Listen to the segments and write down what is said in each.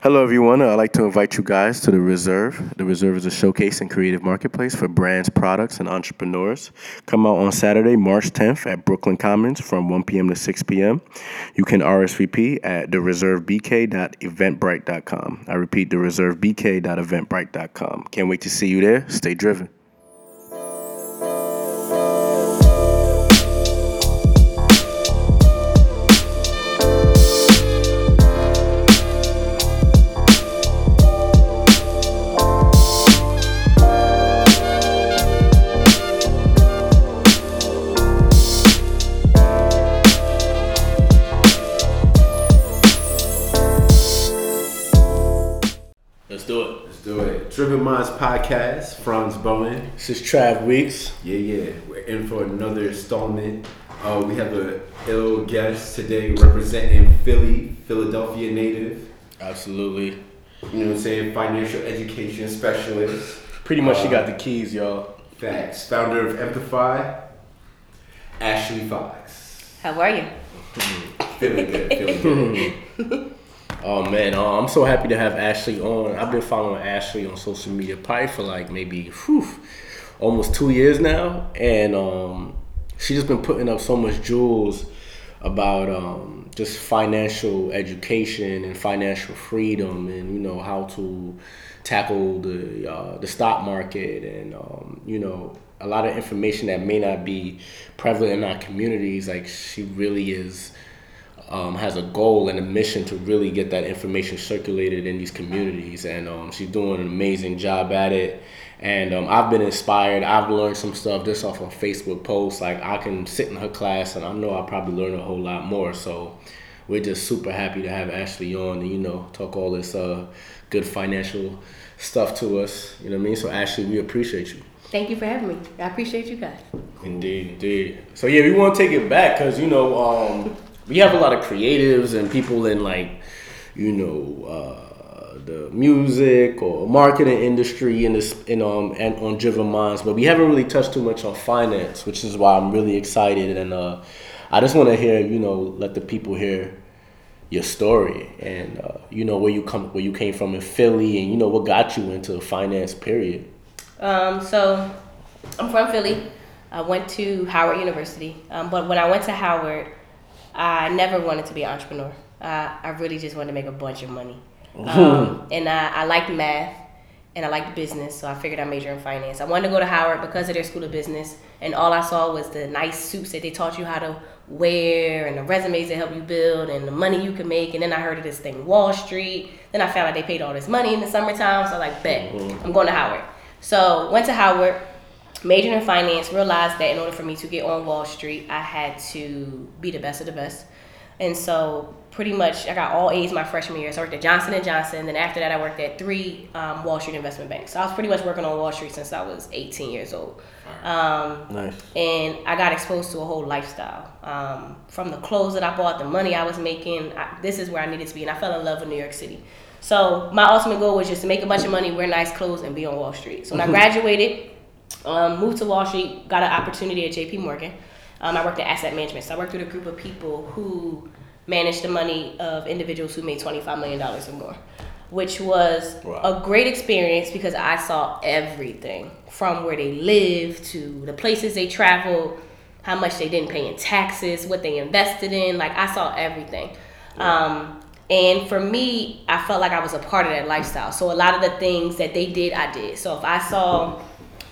Hello, everyone. I'd like to invite you guys to The Reserve. The Reserve is a showcase and creative marketplace for brands, products, and entrepreneurs. Come out on Saturday, March 10th at Brooklyn Commons from 1 p.m. to 6 p.m. You can RSVP at thereservebk.eventbrite.com. I repeat, thereservebk.eventbrite.com. Can't wait to see you there. Stay driven. Do it. Driven Minds Podcast, Franz Bowen. This is Trav Weeks. Yeah, yeah. We're in for another installment. Uh, we have a ill guest today representing Philly, Philadelphia native. Absolutely. You know what I'm saying? Financial education specialist. Pretty much, she got the keys, y'all. Facts. Founder of Empify, Ashley Fox. How are you? Feeling good, feeling good. Oh man, uh, I'm so happy to have Ashley on. I've been following Ashley on social media probably for like maybe whew, almost two years now, and um, she just been putting up so much jewels about um, just financial education and financial freedom, and you know how to tackle the uh, the stock market, and um, you know a lot of information that may not be prevalent in our communities. Like she really is um, has a goal and a mission to really get that information circulated in these communities, and um, she's doing an amazing job at it. And um, I've been inspired. I've learned some stuff just off of Facebook posts. Like I can sit in her class, and I know I'll probably learn a whole lot more. So we're just super happy to have Ashley on, and you know, talk all this uh, good financial stuff to us. You know what I mean? So Ashley, we appreciate you. Thank you for having me. I appreciate you guys. Indeed, indeed. So yeah, we want to take it back because you know um, we have a lot of creatives and people in like you know uh, the music or marketing industry in this in um and on Driven Minds, but we haven't really touched too much on finance, which is why I'm really excited and uh, I just want to hear you know let the people hear your story and uh, you know where you come where you came from in Philly and you know what got you into the finance period. Um, so I'm from Philly. I went to Howard University, um, but when I went to Howard, I never wanted to be an entrepreneur. Uh, I really just wanted to make a bunch of money, um, and I, I liked math and I liked business, so I figured I'd major in finance. I wanted to go to Howard because of their school of business, and all I saw was the nice suits that they taught you how to wear, and the resumes that help you build, and the money you can make. And then I heard of this thing, Wall Street. Then I found out they paid all this money in the summertime, so I like, bet I'm going to Howard. So went to Howard, majored in finance, realized that in order for me to get on Wall Street, I had to be the best of the best. And so pretty much I got all A's my freshman year. So I worked at Johnson and Johnson. Then after that, I worked at three um, Wall Street investment banks. So I was pretty much working on Wall Street since I was 18 years old. Um, Nice. and I got exposed to a whole lifestyle. Um, from the clothes that I bought, the money I was making, I, this is where I needed to be, and I fell in love with New York City. So my ultimate goal was just to make a bunch of money, wear nice clothes, and be on Wall Street. So when I graduated, um, moved to Wall Street, got an opportunity at J.P. Morgan. Um, I worked at asset management, so I worked with a group of people who managed the money of individuals who made twenty-five million dollars or more, which was Wow. a great experience because I saw everything from where they live to the places they traveled, how much they didn't pay in taxes, what they invested in. Like I saw everything. Um, and for me, I felt like I was a part of that lifestyle. So a lot of the things that they did, I did. So if I saw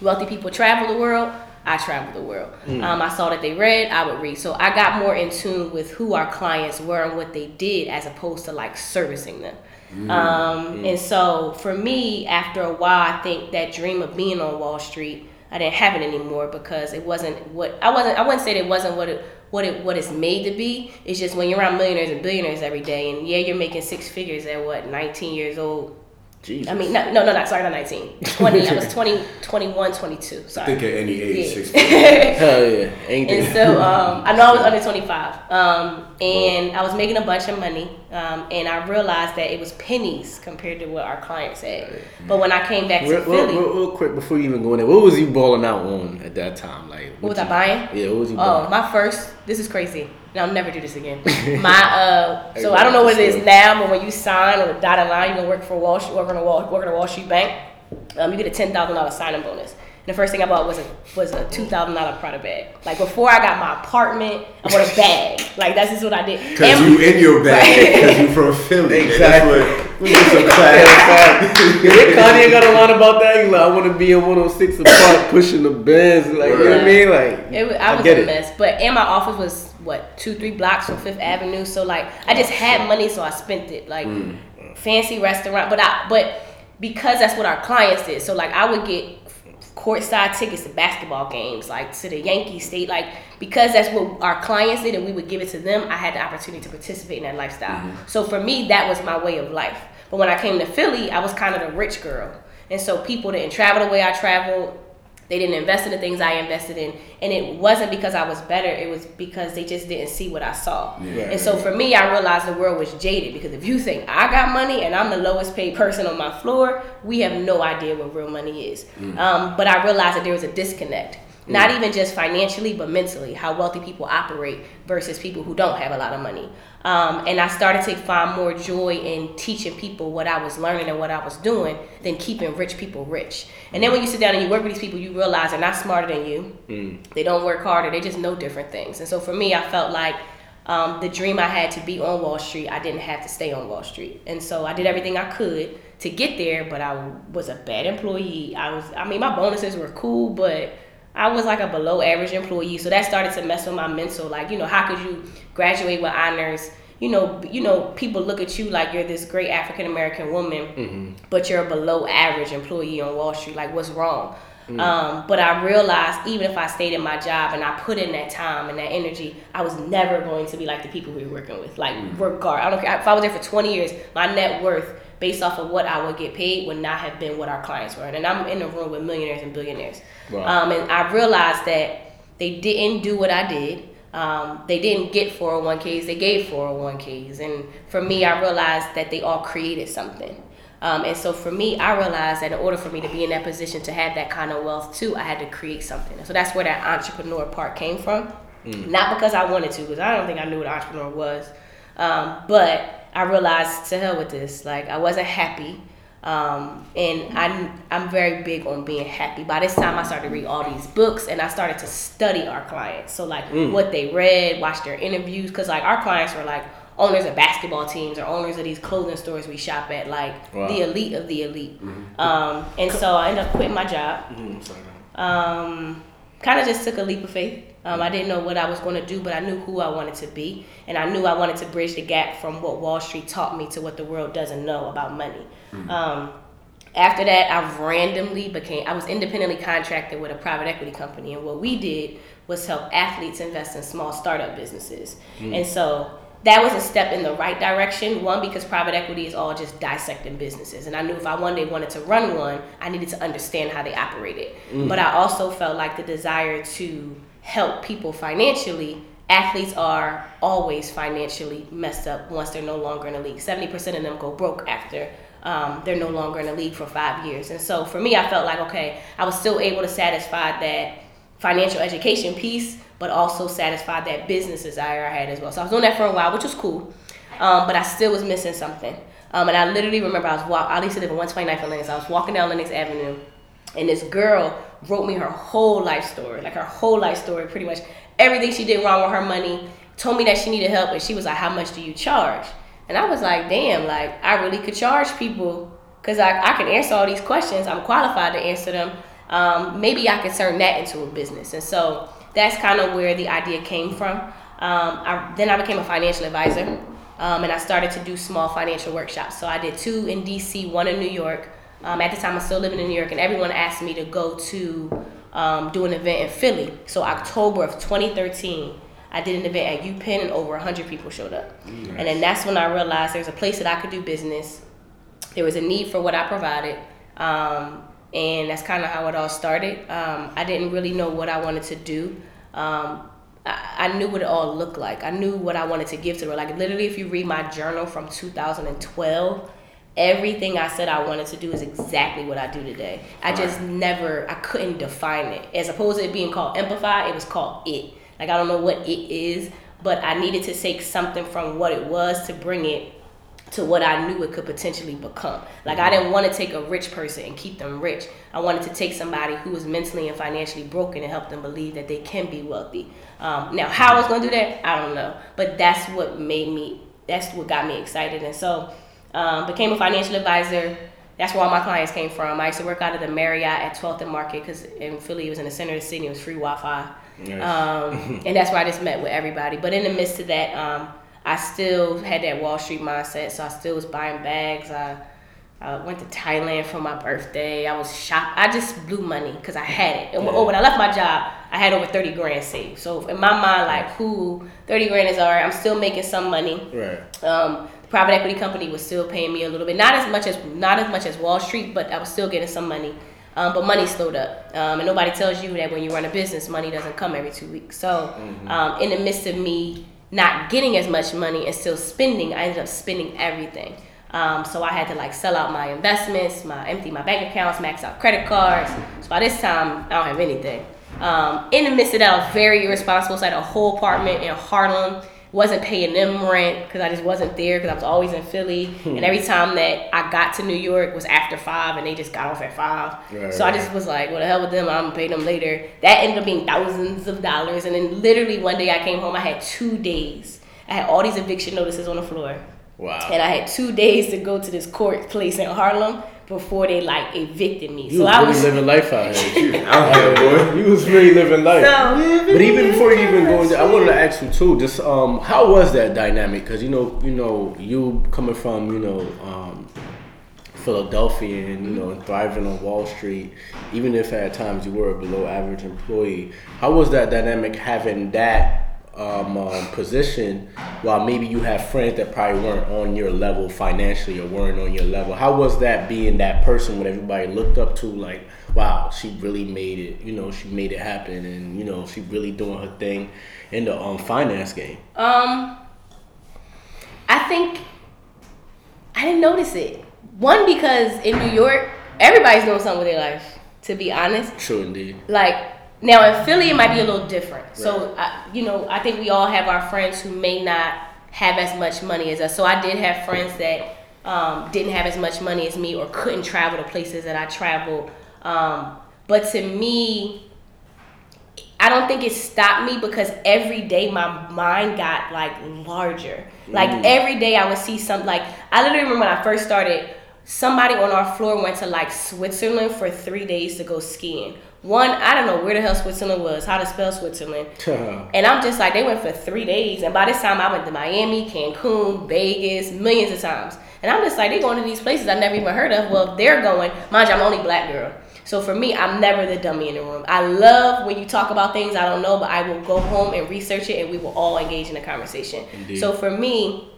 wealthy people travel the world, I travel the world. Um, I saw that they read, I would read. So I got more in tune with who our clients were and what they did as opposed to like servicing them. Um, and so for me, after a while, I think that dream of being on Wall Street, I didn't have it anymore because it wasn't what I wasn't. I wouldn't say it wasn't what it what it what it's made to be. It's just when you're around millionaires and billionaires every day, and yeah, you're making six figures at what 19 years old. Jesus. I mean, no, no, no, not sorry, not 19. 20. I was 20, 21, 22. I Sorry. think at any age, Yeah. six feet. Hell yeah. Anything. And so um, I know I was under 25. Um, and I was making a bunch of money. Um, and I realized that it was pennies compared to what our clients had. But when I came back to Real, real, Philly, real, real quick before you even go in there, what was you balling out on at that time? Like, what was you- I buying? Yeah, what was you Oh, my first, this is crazy. And I'll never do this again. My uh, so I don't know what it is now, but when you sign on the dotted line, you're gonna work for Wall Street, work on a Wall, work on a Wall Street bank. Um, you get a ten thousand dollar signing bonus. And the first thing I bought was a was a two thousand dollar Prada bag. Like before I got my apartment, I bought a bag. Like that's just what I did. Because And- you in your bag, because you from Philly. Exactly. That's what we get some class. Kanye got a line about that. He's like, I want to be in 106 apart, pushing the Benz. Like, you know what I mean? Like, It was, I was get a it. mess, but and my office was what two, three blocks from Fifth Avenue. So like, I just had money, so I spent it like Mm. fancy restaurant. But I, but because that's what our clients did. So like, I would get courtside tickets to basketball games, like to the Yankee State, like because that's what our clients did, and we would give it to them. I had the opportunity to participate in that lifestyle. Mm-hmm. So for me, that was my way of life. But when I came to Philly, I was kind of the rich girl, and so people didn't travel the way I traveled. They didn't invest in the things I invested in, and it wasn't because I was better. It was because they just didn't see what I saw. Yeah. And so for me, I realized the world was jaded because if you think I got money and I'm the lowest paid person on my floor, we have no idea what real money is. Um, but I realized that there was a disconnect. Not even just financially, but mentally, how wealthy people operate versus people who don't have a lot of money. Um, and I started to find more joy in teaching people what I was learning and what I was doing than keeping rich people rich. And then when you sit down and you work with these people, you realize they're not smarter than you. They don't work harder. They just know different things. And so for me, I felt like um, the dream I had to be on Wall Street, I didn't have to stay on Wall Street. And so I did everything I could to get there, but I was a bad employee. I was, I mean, my bonuses were cool, but I was like a below average employee. So that started to mess with my mental. Like, you know, how could you graduate with honors? You know, you know, people look at you like you're this great African American woman, mm-hmm. but you're a below average employee on Wall Street. Like, what's wrong? Mm. Um, but I realized even if I stayed in my job and I put in that time and that energy, I was never going to be like the people we were working with. Like, mm. regard, I don't care if I was there for 20 years, my net worth based off of what I would get paid would not have been what our clients were. And I'm in a room with millionaires and billionaires. Wow. Um, and I realized that they didn't do what I did. Um, they didn't get 401ks, they gave 401ks. And for me, I realized that they all created something. Um, and so for me, I realized that in order for me to be in that position to have that kind of wealth too, I had to create something. So that's where that entrepreneur part came from. Not because I wanted to, because I don't think I knew what entrepreneur was. Um, but I realized to hell with this. Like I wasn't happy. Um, and I'm, I'm very big on being happy. By this time, I started to read all these books and I started to study our clients. So, like, what they read, watch their interviews. Because, like, our clients were like owners of basketball teams or owners of these clothing stores we shop at, like Wow. the elite of the elite. Um, and so I ended up quitting my job Mm, um, kind of just took a leap of faith. Um, I didn't know what I was going to do, but I knew who I wanted to be, and I knew I wanted to bridge the gap from what Wall Street taught me to what the world doesn't know about money. Um, after that, I randomly became I was independently contracted with a private equity company, and what we did was help athletes invest in small startup businesses, and so. That was a step in the right direction. One, because private equity is all just dissecting businesses. And I knew if I one day wanted to run one, I needed to understand how they operated. But I also felt like the desire to help people financially. Athletes are always financially messed up once they're no longer in the league. 70% of them go broke after um, they're no longer in the league for five years. And so for me, I felt like, okay, I was still able to satisfy that financial education piece, but also satisfy that business desire I had as well. So I was doing that for a while, which was cool, um, but I still was missing something. Um, and I literally remember I was walk. I used to live in 129th and Lenox. I was walking down Lenox Avenue, and this girl wrote me her whole life story, like her whole life story, pretty much everything she did wrong with her money. Told me that she needed help, and she was like, "How much do you charge?" And I was like, "Damn, like I really could charge people because I, I can answer all these questions. I'm qualified to answer them. Um, maybe I could turn that into a business." And so that's kind of where the idea came from. Um, I, then I became a financial advisor, um, and I started to do small financial workshops. So I did two in DC, one in New York. Um, at the time, I was still living in New York, and everyone asked me to go to um, do an event in Philly. So October of 2013, I did an event at UPenn, and over 100 people showed up. And then that's when I realized there's a place that I could do business. There was a need for what I provided. Um, and that's kind of how it all started. Um, I didn't really know what I wanted to do. Um, I, I knew what it all looked like. I knew what I wanted to give to the world. Like literally, if you read my journal from 2012, everything I said I wanted to do is exactly what I do today. I just never, I couldn't define it. As opposed to it being called Empify, it was called it. Like I don't know what it is, but I needed to take something from what it was to bring it to what I knew it could potentially become. Like I didn't want to take a rich person and keep them rich. I wanted to take somebody who was mentally and financially broken and help them believe that they can be wealthy. Um, now, how I was gonna do that, I don't know, but that's what made me. That's what got me excited, and so um, became a financial advisor. That's where all my clients came from. I used to work out of the Marriott at 12th and Market because in Philly it was in the center of the city. It was free Wi-Fi, Nice. um, and that's where I just met with everybody. But in the midst of that, um, I still had that Wall Street mindset, so I still was buying bags. I, I went to Thailand for my birthday. I was shop. I just blew money because I had it. And, oh, when I left my job, I had over thirty grand saved. So in my mind, like, who thirty grand is alright. I'm still making some money. Right. Um, private equity company was still paying me a little bit, not as much as not as much as Wall Street, but I was still getting some money. Um, but money slowed up, um, and nobody tells you that when you run a business, money doesn't come every two weeks. So, um, in the midst of me not getting as much money and still spending, I ended up spending everything. Um, so I had to like sell out my investments, my empty my bank accounts, max out credit cards. So by this time, I don't have anything. Um, in the midst of that, I was very irresponsible. So I had a whole apartment in Harlem. Wasn't paying them rent because I just wasn't there because I was always in Philly. And hmm. every time that I got to New York was after five, and they just got off at five. Right, so I just was like, "What the hell with them? I'm gonna pay them later." That ended up being thousands of dollars. And then literally one day I came home, I had two days. I had all these eviction notices on the floor. Wow. And I had two days to go to this court place in Harlem before they like evicted me. you so was I really was living life out here. Out here, boy. you was really living life. so But even before you even go into, I wanted to ask you too. Just um, how was that dynamic? Because you know, you know, you coming from you know um, Philadelphia and you know and thriving on Wall Street, even if at times you were a below average employee. How was that dynamic having that um, um, position while maybe you have friends that probably weren't on your level financially or weren't on your level? How was that being that person when everybody looked up to like, wow, she really made it. You know, she made it happen, and you know, she really doing her thing in the um, finance game. Um, I think I didn't notice it. One because in New York, everybody's doing something with their life. To be honest, True indeed. like now in Philly, it might be a little different. So I, you know, I think we all have our friends who may not have as much money as us. So I did have friends that um, didn't have as much money as me or couldn't travel to places that I traveled. Um, but to me, I don't think it stopped me because every day my mind got like larger. Like every day I would see something like I literally remember when I first started, somebody on our floor went to like Switzerland for three days to go skiing. One, I don't know where the hell Switzerland was, how to spell Switzerland. And I'm just like, they went for three days. And by this time, I went to Miami, Cancun, Vegas, millions of times. And I'm just like, they're going to these places I've never even heard of. Well, if they're going, mind you, I'm only black girl. So for me, I'm never the dummy in the room. I love when you talk about things I don't know, but I will go home and research it and we will all engage in a conversation. Indeed. So for me,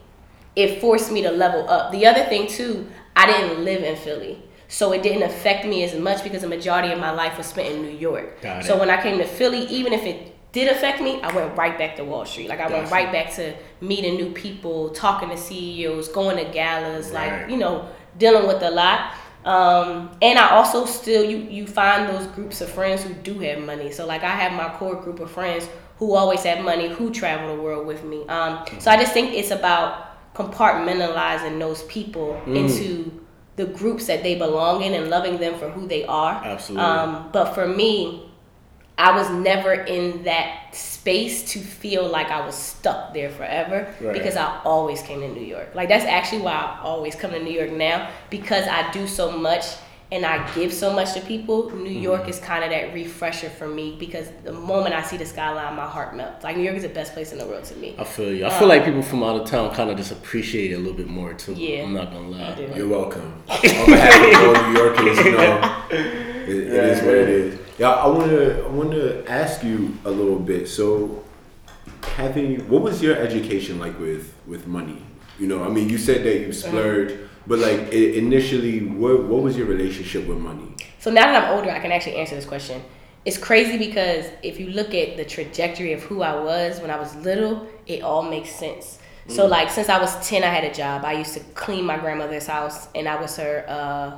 it forced me to level up. The other thing too, I didn't live in Philly. So it didn't affect me as much because the majority of my life was spent in New York. So when I came to Philly, even if it did affect me, I went right back to Wall Street. Like I went right back to meeting new people, talking to CEOs, going to galas, like you know, dealing with a lot. Um, and I also still you you find those groups of friends who do have money. So like I have my core group of friends who always have money, who travel the world with me. Um, so I just think it's about compartmentalizing those people Mm. into the groups that they belong in and loving them for who they are. Absolutely. Um, but for me, I was never in that space to feel like I was stuck there forever Right. because I always came to New York. Like that's actually why I always come to New York now because I do so much and I give so much to people. New Mm-hmm. York is kind of that refresher for me because the moment I see the skyline, my heart melts. Like New York is the best place in the world to me. I feel you. I feel like people from out of town kind of just appreciate it a little bit more too. Yeah. I'm not gonna lie. You're welcome. On behalf of all New Yorkers, you know, it, it is what it is. Yeah, I want to I want to ask you a little bit. So, having what was your education like with with money? You know, I mean, you said that you splurged, but like initially, what what was your relationship with money? So now that I'm older, I can actually answer this question. It's crazy because if you look at the trajectory of who I was when I was little, it all makes sense. So like since I was 10, I had a job. I used to clean my grandmother's house and I was her uh,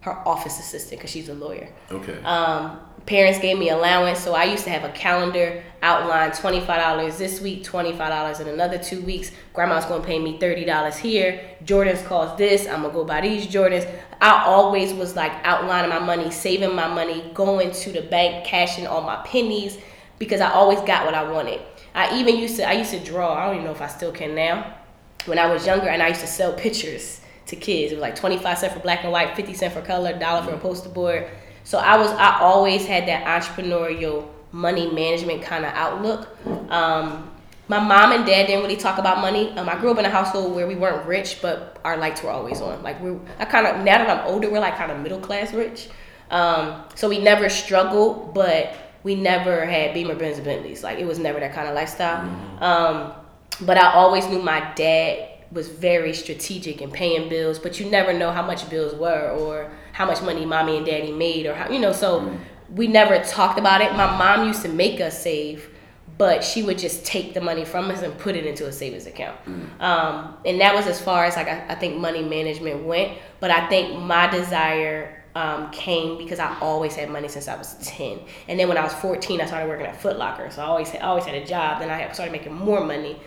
her office assistant because she's a lawyer. Okay. Um, parents gave me allowance, so I used to have a calendar outline twenty five dollars this week, twenty five dollars in another two weeks. Grandma's gonna pay me thirty dollars here. Jordans cost this. I'm gonna go buy these Jordans. I always was like outlining my money, saving my money, going to the bank, cashing all my pennies because I always got what I wanted. I even used to I used to draw. I don't even know if I still can now. When I was younger, and I used to sell pictures to kids. It was like twenty five cent for black and white, fifty cent for color, dollar for a poster board. So I was I always had that entrepreneurial money management kind of outlook. Um, my mom and dad didn't really talk about money. Um, I grew up in a household where we weren't rich, but our lights were always on. Like we, I kind of now that I'm older, we're like kind of middle class rich. Um, so we never struggled, but we never had Beamer, Benz, and Bentleys. Like it was never that kind of lifestyle. Um, but I always knew my dad was very strategic in paying bills, but you never know how much bills were or how much money mommy and daddy made or how you know. So we never talked about it. My mom used to make us save, but she would just take the money from us and put it into a savings account. Um, and that was as far as like I, I think money management went. But I think my desire um, came because I always had money since I was 10. And then when I was 14, I started working at Foot Locker. So I always had, always had a job. Then I started making more money.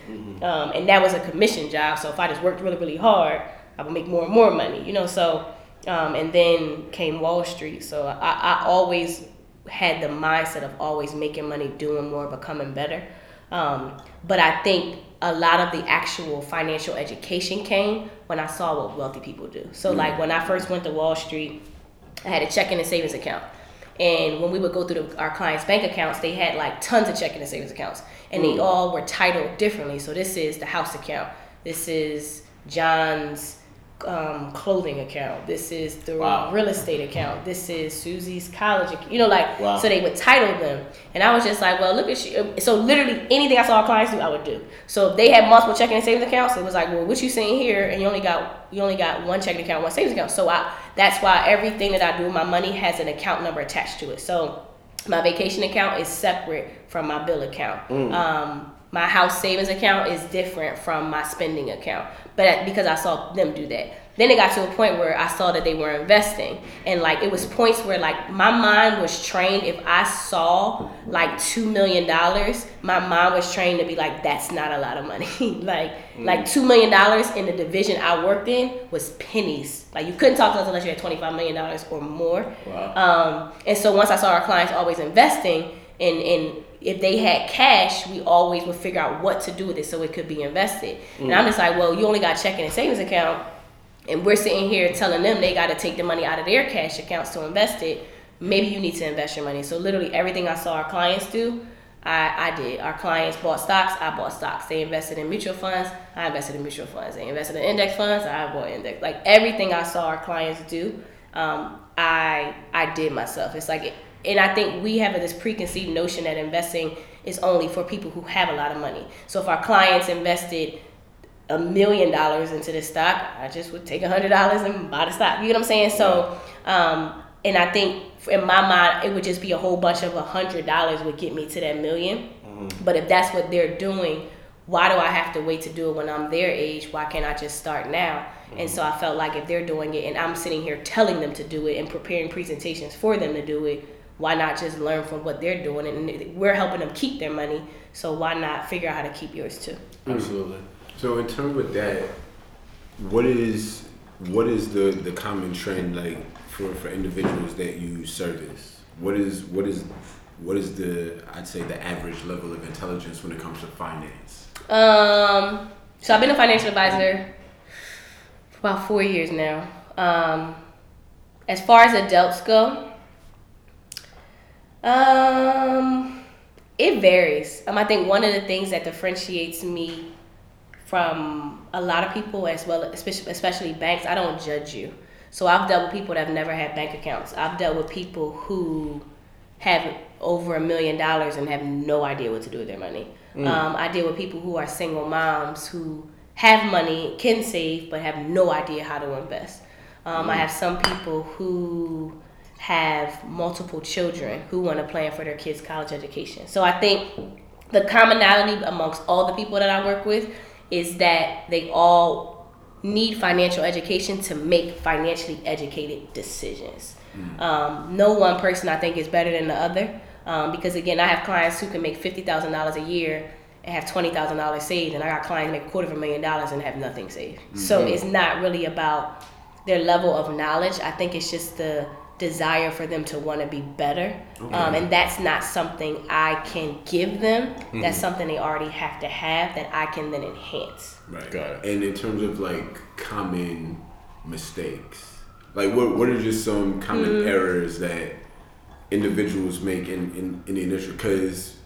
Um, and that was a commission job. So if I just worked really, really hard, I would make more and more money, you know? So, um, and then came Wall Street. So I, I always had the mindset of always making money, doing more, becoming better. Um, but I think a lot of the actual financial education came when I saw what wealthy people do. So, like when I first went to Wall Street, I had a checking and savings account. And when we would go through the, our clients' bank accounts, they had like tons of checking and savings accounts. And they all were titled differently. So this is the house account. This is John's um, clothing account. This is the Wow. real estate account. This is Susie's college. ac- You know, like Wow. so they would title them. And I was just like, well, look at you. So literally anything I saw clients do, I would do. So if they had multiple checking and savings accounts, it was like, well, what you seeing here? And you only got you only got one checking account, one savings account. So I that's why everything that I do, my money has an account number attached to it. So my vacation account is separate from my bill account. Um, my house savings account is different from my spending account, but because I saw them do that. Then it got to a point where I saw that they were investing, and like it was points where like my mind was trained. If I saw like two million dollars, my mind was trained to be like, "That's not a lot of money." like like two million dollars in the division I worked in was pennies. Like you couldn't talk to us unless you had twenty five million dollars or more. Wow. Um, and so once I saw our clients always investing, and and if they had cash, we always would figure out what to do with it so it could be invested. And I'm just like, well, you only got checking and savings account, and we're sitting here telling them they got to take the money out of their cash accounts to invest it. Maybe you need to invest your money. So literally everything I saw our clients do, I, I did. Our clients bought stocks, I bought stocks. They invested in mutual funds, I invested in mutual funds. They invested in index funds, I bought index. Like everything I saw our clients do, um, I I did myself. It's like, and I think we have this preconceived notion that investing is only for people who have a lot of money. So if our clients invested a million dollars into this stock, I just would take a hundred dollars and buy the stock. You know what I'm saying? So, um, and I think in my mind, it would just be a whole bunch of a hundred dollars would get me to that 1000000 But if that's what they're doing, why do I have to wait to do it when I'm their age? Why can't I just start now? And so I felt like if they're doing it and I'm sitting here telling them to do it and preparing presentations for them to do it, why not just learn from what they're doing? And we're helping them keep their money, so why not figure out how to keep yours too? Absolutely. So in terms of that, what is what is the the common trend like for for individuals that you service? What is what is what is the I'd say the average level of intelligence when it comes to finance? Um, so I've been a financial advisor for about four years now. Um, as far as adults go, um, it varies. Um, I think one of the things that differentiates me from a lot of people, as well, especially especially banks, I don't judge you. So I've dealt with people that have never had bank accounts. I've dealt with people who have over a million dollars and have no idea what to do with their money. Um, I deal with people who are single moms who have money, can save, but have no idea how to invest. Um, I have some people who have multiple children who want to plan for their kids' college education. So I think the commonality amongst all the people that I work with is that they all need financial education to make financially educated decisions. Um, no one person I think is better than the other. Um, because again, I have clients who can make fifty thousand dollars a year and have twenty thousand dollars saved, and I got clients make a quarter of a million dollars and have nothing saved. So it's not really about their level of knowledge. I think it's just the desire for them to want to be better, um, and that's not something I can give them. That's something they already have to have that I can then enhance. Right. Got it. And in terms of like common mistakes, like what what are just some common Mm-hmm. errors that individuals make in in, in the initial? Because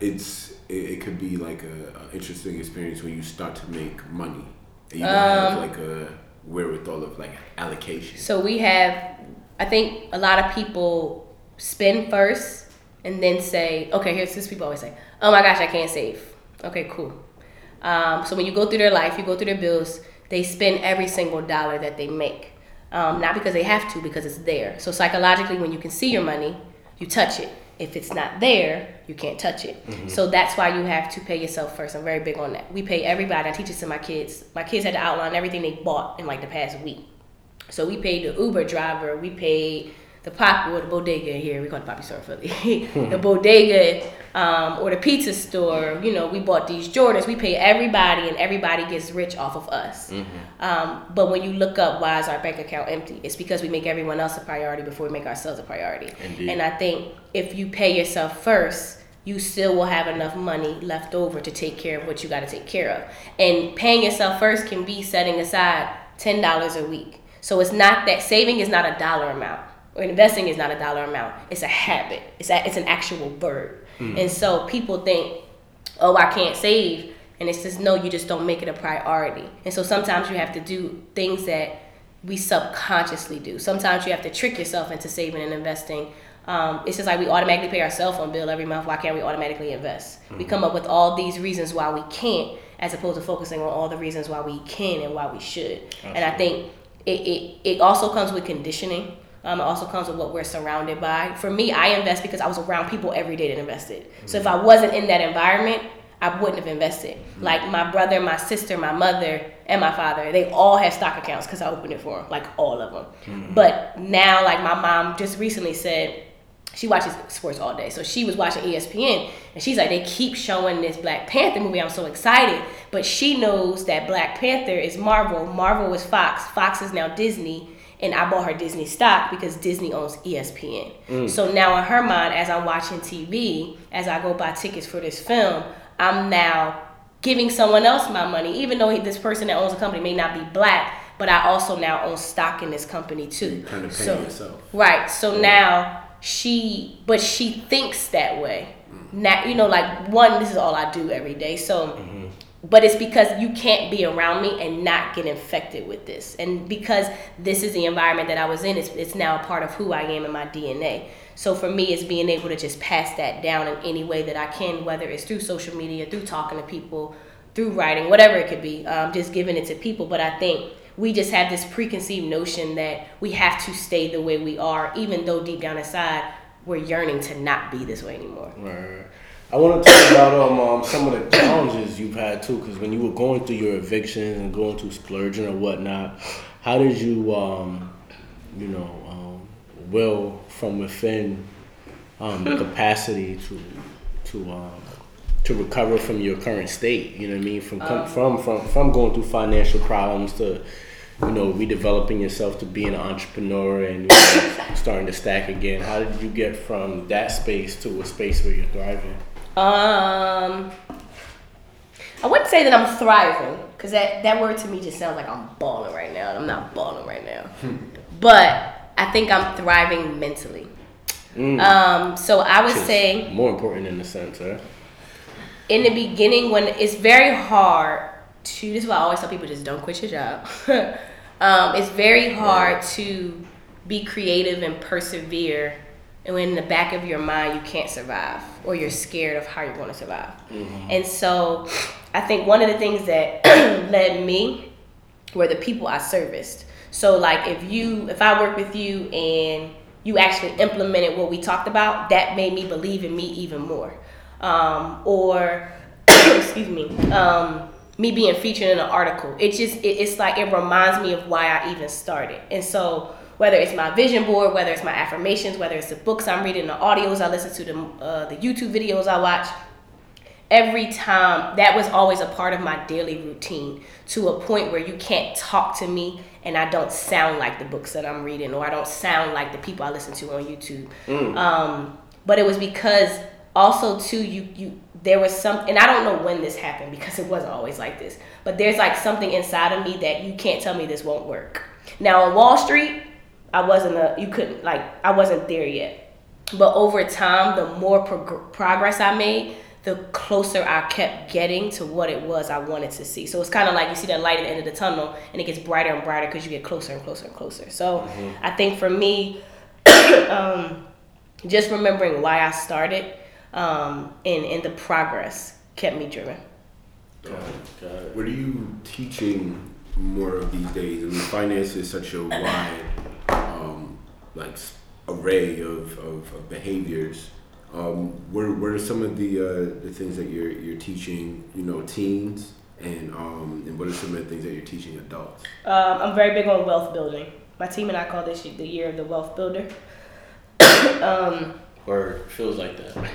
it's it, it could be like a, a interesting experience when you start to make money and you don't Um, have like a wherewithal of like allocation. So we have, I think a lot of people spend first and then say, okay, here's this people always say, oh my gosh, I can't save. Okay, cool. Um, so when you go through their life, you go through their bills, they spend every single dollar that they make. Um, not because they have to, because it's there. So psychologically, when you can see your money, you touch it. If it's not there, you can't touch it. So that's why you have to pay yourself first. I'm very big on that. We pay everybody. I teach this to my kids. My kids had to outline everything they bought in like the past week. So we paid the Uber driver, we paid the pop or the bodega here, we call it Poppy Store Philly. the bodega um, or the pizza store, you know, we bought these Jordans. We pay everybody and everybody gets rich off of us. Um, but when you look up why is our bank account empty, it's because we make everyone else a priority before we make ourselves a priority. Indeed. And I think if you pay yourself first, you still will have enough money left over to take care of what you got to take care of. And paying yourself first can be setting aside ten dollars a week. So it's not that saving is not a dollar amount or investing is not a dollar amount. It's a habit. It's a, it's an actual verb. And so people think, oh, I can't save, and it's just no, you just don't make it a priority. And so sometimes you have to do things that we subconsciously do. Sometimes you have to trick yourself into saving and investing. Um, it's just like we automatically pay our cell phone bill every month. Why can't we automatically invest? We come up with all these reasons why we can't, as opposed to focusing on all the reasons why we can and why we should. And I think it, it, it also comes with conditioning. Um, it also comes with what we're surrounded by. For me, I invest because I was around people every day that invested. So if I mm-hmm. wasn't in that environment, I wouldn't have invested. Mm-hmm. Like my brother, my sister, my mother, and my father, they all have stock accounts because I opened it for them, like all of them. Mm-hmm. But now, like my mom just recently said, she watches sports all day. So she was watching ESPN and she's like, they keep showing this Black Panther movie. I'm so excited. But she knows that Black Panther is Marvel. Marvel is Fox. Fox is now Disney. And I bought her Disney stock because Disney owns ESPN. Mm. So now in her mind, as I'm watching TV, as I go buy tickets for this film, I'm now giving someone else my money, even though this person that owns the company may not be black, but I also now own stock in this company too. Kind of paying So- yourself. Right. So now she, but she thinks that way. Now, you know, like one, this is all I do every day. So, but it's because you can't be around me and not get infected with this. And because this is the environment that I was in, it's, it's now a part of who I am in my DNA. So for me, it's being able to just pass that down in any way that I can, whether it's through social media, through talking to people, through writing, whatever it could be, um, just giving it to people. But I think we just have this preconceived notion that we have to stay the way we are, even though deep down inside we're yearning to not be this way anymore. Right. I want to talk about um, um some of the challenges you've had too, because when you were going through your evictions and going through splurging or whatnot, how did you um, you know, um, will from within um, the capacity to to um, to recover from your current state? You know what I mean? From com- from from from going through financial problems to you know redeveloping yourself to being an entrepreneur and you know, starting to stack again. How did you get from that space to a space where you're thriving? Um, I wouldn't say that I'm thriving because that, that word to me just sounds like I'm balling right now. and I'm not balling right now, but I think I'm thriving mentally. Um, so I would say more important in the sense, huh? in the beginning when it's very hard to this is why I always tell people just don't quit your job. um, it's very hard to be creative and persevere and when in the back of your mind you can't survive or you're scared of how you're going to survive. And so I think one of the things that led me were the people I serviced. So like if you if I work with you and you actually implemented what we talked about, that made me believe in me even more. Um, or excuse me, um, me being featured in an article. It just it, it's like it reminds me of why I even started. And so whether it's my vision board, whether it's my affirmations, whether it's the books I'm reading, the audios I listen to, the uh, the YouTube videos I watch, every time that was always a part of my daily routine to a point where you can't talk to me and I don't sound like the books that I'm reading or I don't sound like the people I listen to on YouTube. Mm. Um, but it was because also too you you there was some and I don't know when this happened because it wasn't always like this. But there's like something inside of me that you can't tell me this won't work. Now on Wall Street, I wasn't a you couldn't like I wasn't there yet. But over time, the more prog- progress I made, the closer I kept getting to what it was I wanted to see. So it's kind of like you see that light at the end of the tunnel, and it gets brighter and brighter because you get closer and closer and closer. So mm-hmm. I think for me, um, just remembering why I started um, and and the progress kept me driven. What are you teaching more of these days? I mean, finance is such a wide, um, like array of, of, of behaviors um, what, what are some of the uh, the things that you're you're teaching you know teens and um, and what are some of the things that you're teaching adults? Um, I'm very big on wealth building. My team and I call this the year of the wealth builder. um, or feels like that.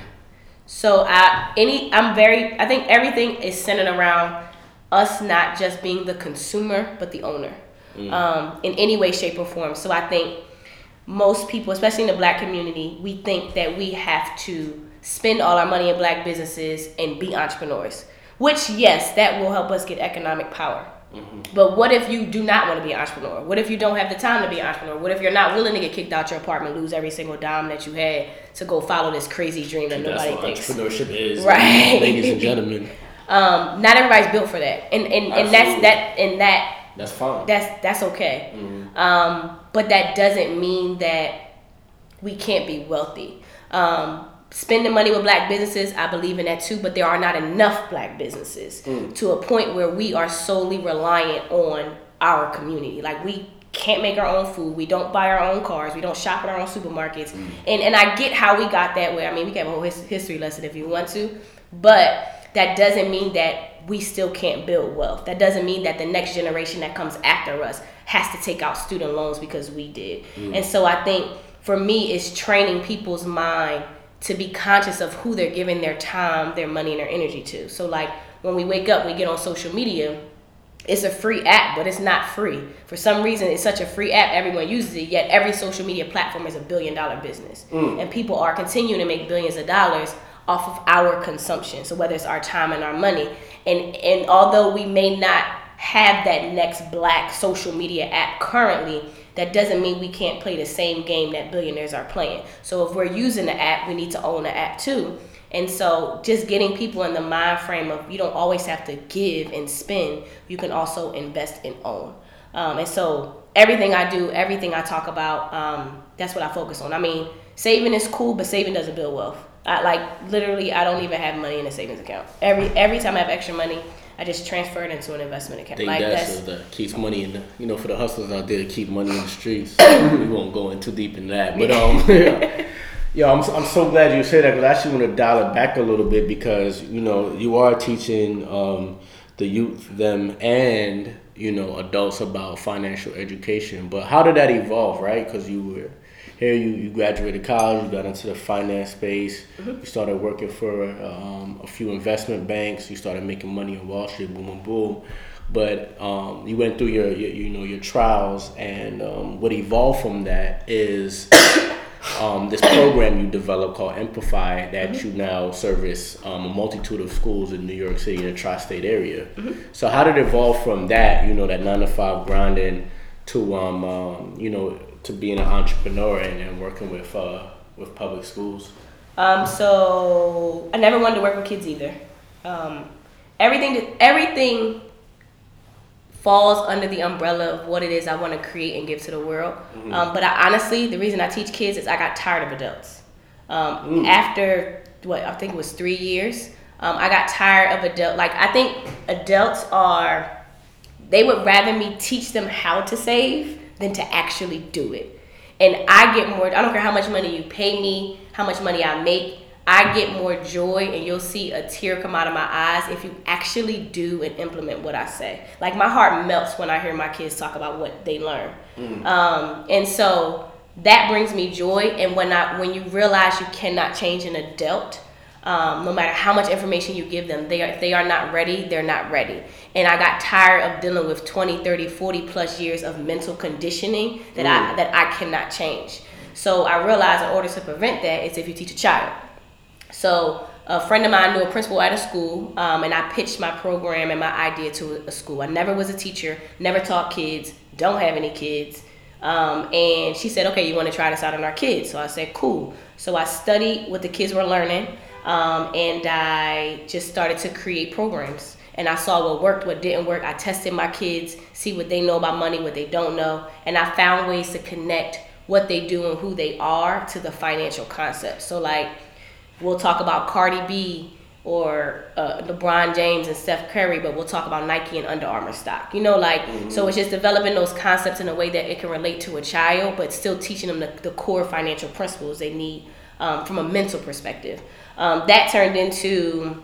So I any I'm very I think everything is centered around us not just being the consumer but the owner mm. um, in any way, shape, or form. So I think most people, especially in the black community, we think that we have to spend all our money in black businesses and be entrepreneurs. Which, yes, that will help us get economic power. Mm-hmm. But what if you do not want to be an entrepreneur? What if you don't have the time to be an entrepreneur? What if you're not willing to get kicked out your apartment, lose every single dime that you had to go follow this crazy dream that nobody That's thinks? entrepreneurship is, right, ladies and gentlemen. Um, not everybody's built for that, and and, and that's that and that. That's fine. That's that's okay. Mm-hmm. Um, but that doesn't mean that we can't be wealthy. Um, spending money with black businesses, I believe in that too, but there are not enough black businesses mm. to a point where we are solely reliant on our community. Like we can't make our own food. We don't buy our own cars. We don't shop at our own supermarkets. Mm. And and I get how we got that way. I mean, we can have a whole history lesson if you want to, but that doesn't mean that we still can't build wealth. That doesn't mean that the next generation that comes after us has to take out student loans because we did. Mm. And so I think for me, it's training people's mind to be conscious of who they're giving their time, their money, and their energy to. So, like when we wake up, we get on social media. It's a free app, but it's not free. For some reason, it's such a free app, everyone uses it, yet every social media platform is a billion dollar business. Mm. And people are continuing to make billions of dollars off of our consumption. So whether it's our time and our money. And and although we may not have that next black social media app currently, that doesn't mean we can't play the same game that billionaires are playing. So if we're using the app, we need to own the app too. And so just getting people in the mind frame of you don't always have to give and spend, you can also invest and own. Um, and so everything I do, everything I talk about, um, that's what I focus on. I mean, saving is cool, but saving doesn't build wealth. I like literally I don't even have money in a savings account. Every every time I have extra money, I just transferred it into an investment account. Think like that's, that's that keeps money in the you know for the hustlers out there to keep money in the streets. we won't go in too deep in that, but um. yeah. Yeah, I'm, I'm so glad you say that because I actually want to dial it back a little bit because you know you are teaching um, the youth them and you know adults about financial education. But how did that evolve, right? Because you were here you, you graduated college, you got into the finance space, mm-hmm. you started working for um, a few investment banks, you started making money on Wall Street, boom, boom, boom. But um, you went through your, your, you know your trials, and um, what evolved from that is um, this program you developed called Empify that mm-hmm. you now service um, a multitude of schools in New York City and the tri-state area. Mm-hmm. So how did it evolve from that, you know, that nine to five grinding to um, um, you know to being an entrepreneur and, and working with uh, with public schools? Um, so I never wanted to work with kids either. Um, everything everything falls under the umbrella of what it is I want to create and give to the world. Mm-hmm. Um, but I honestly, the reason I teach kids is I got tired of adults. Um, mm. After what I think it was three years, um, I got tired of adult. Like I think adults are, they would rather me teach them how to save than to actually do it. And I get more, I don't care how much money you pay me, how much money I make, I get more joy and you'll see a tear come out of my eyes if you actually do and implement what I say. Like my heart melts when I hear my kids talk about what they learn. Mm. Um, and so that brings me joy. And when I when you realize you cannot change an adult, um, no matter how much information you give them, they are they are not ready. They're not ready. And I got tired of dealing with 20, 30, 40 plus years of mental conditioning that mm. I that I cannot change. So I realized in order to prevent that is if you teach a child. So a friend of mine knew a principal at a school, um, and I pitched my program and my idea to a school. I never was a teacher, never taught kids, don't have any kids. Um, and she said, okay, you want to try this out on our kids? So I said, cool. So I studied what the kids were learning, um, and I just started to create programs. And I saw what worked, what didn't work. I tested my kids, see what they know about money, what they don't know, and I found ways to connect what they do and who they are to the financial concept. So like we'll talk about Cardi B or uh, LeBron James and Steph Curry, but we'll talk about Nike and Under Armour stock. You know, like mm-hmm. so it's just developing those concepts in a way that it can relate to a child, but still teaching them the, the core financial principles they need um, from a mental perspective. Um, that turned into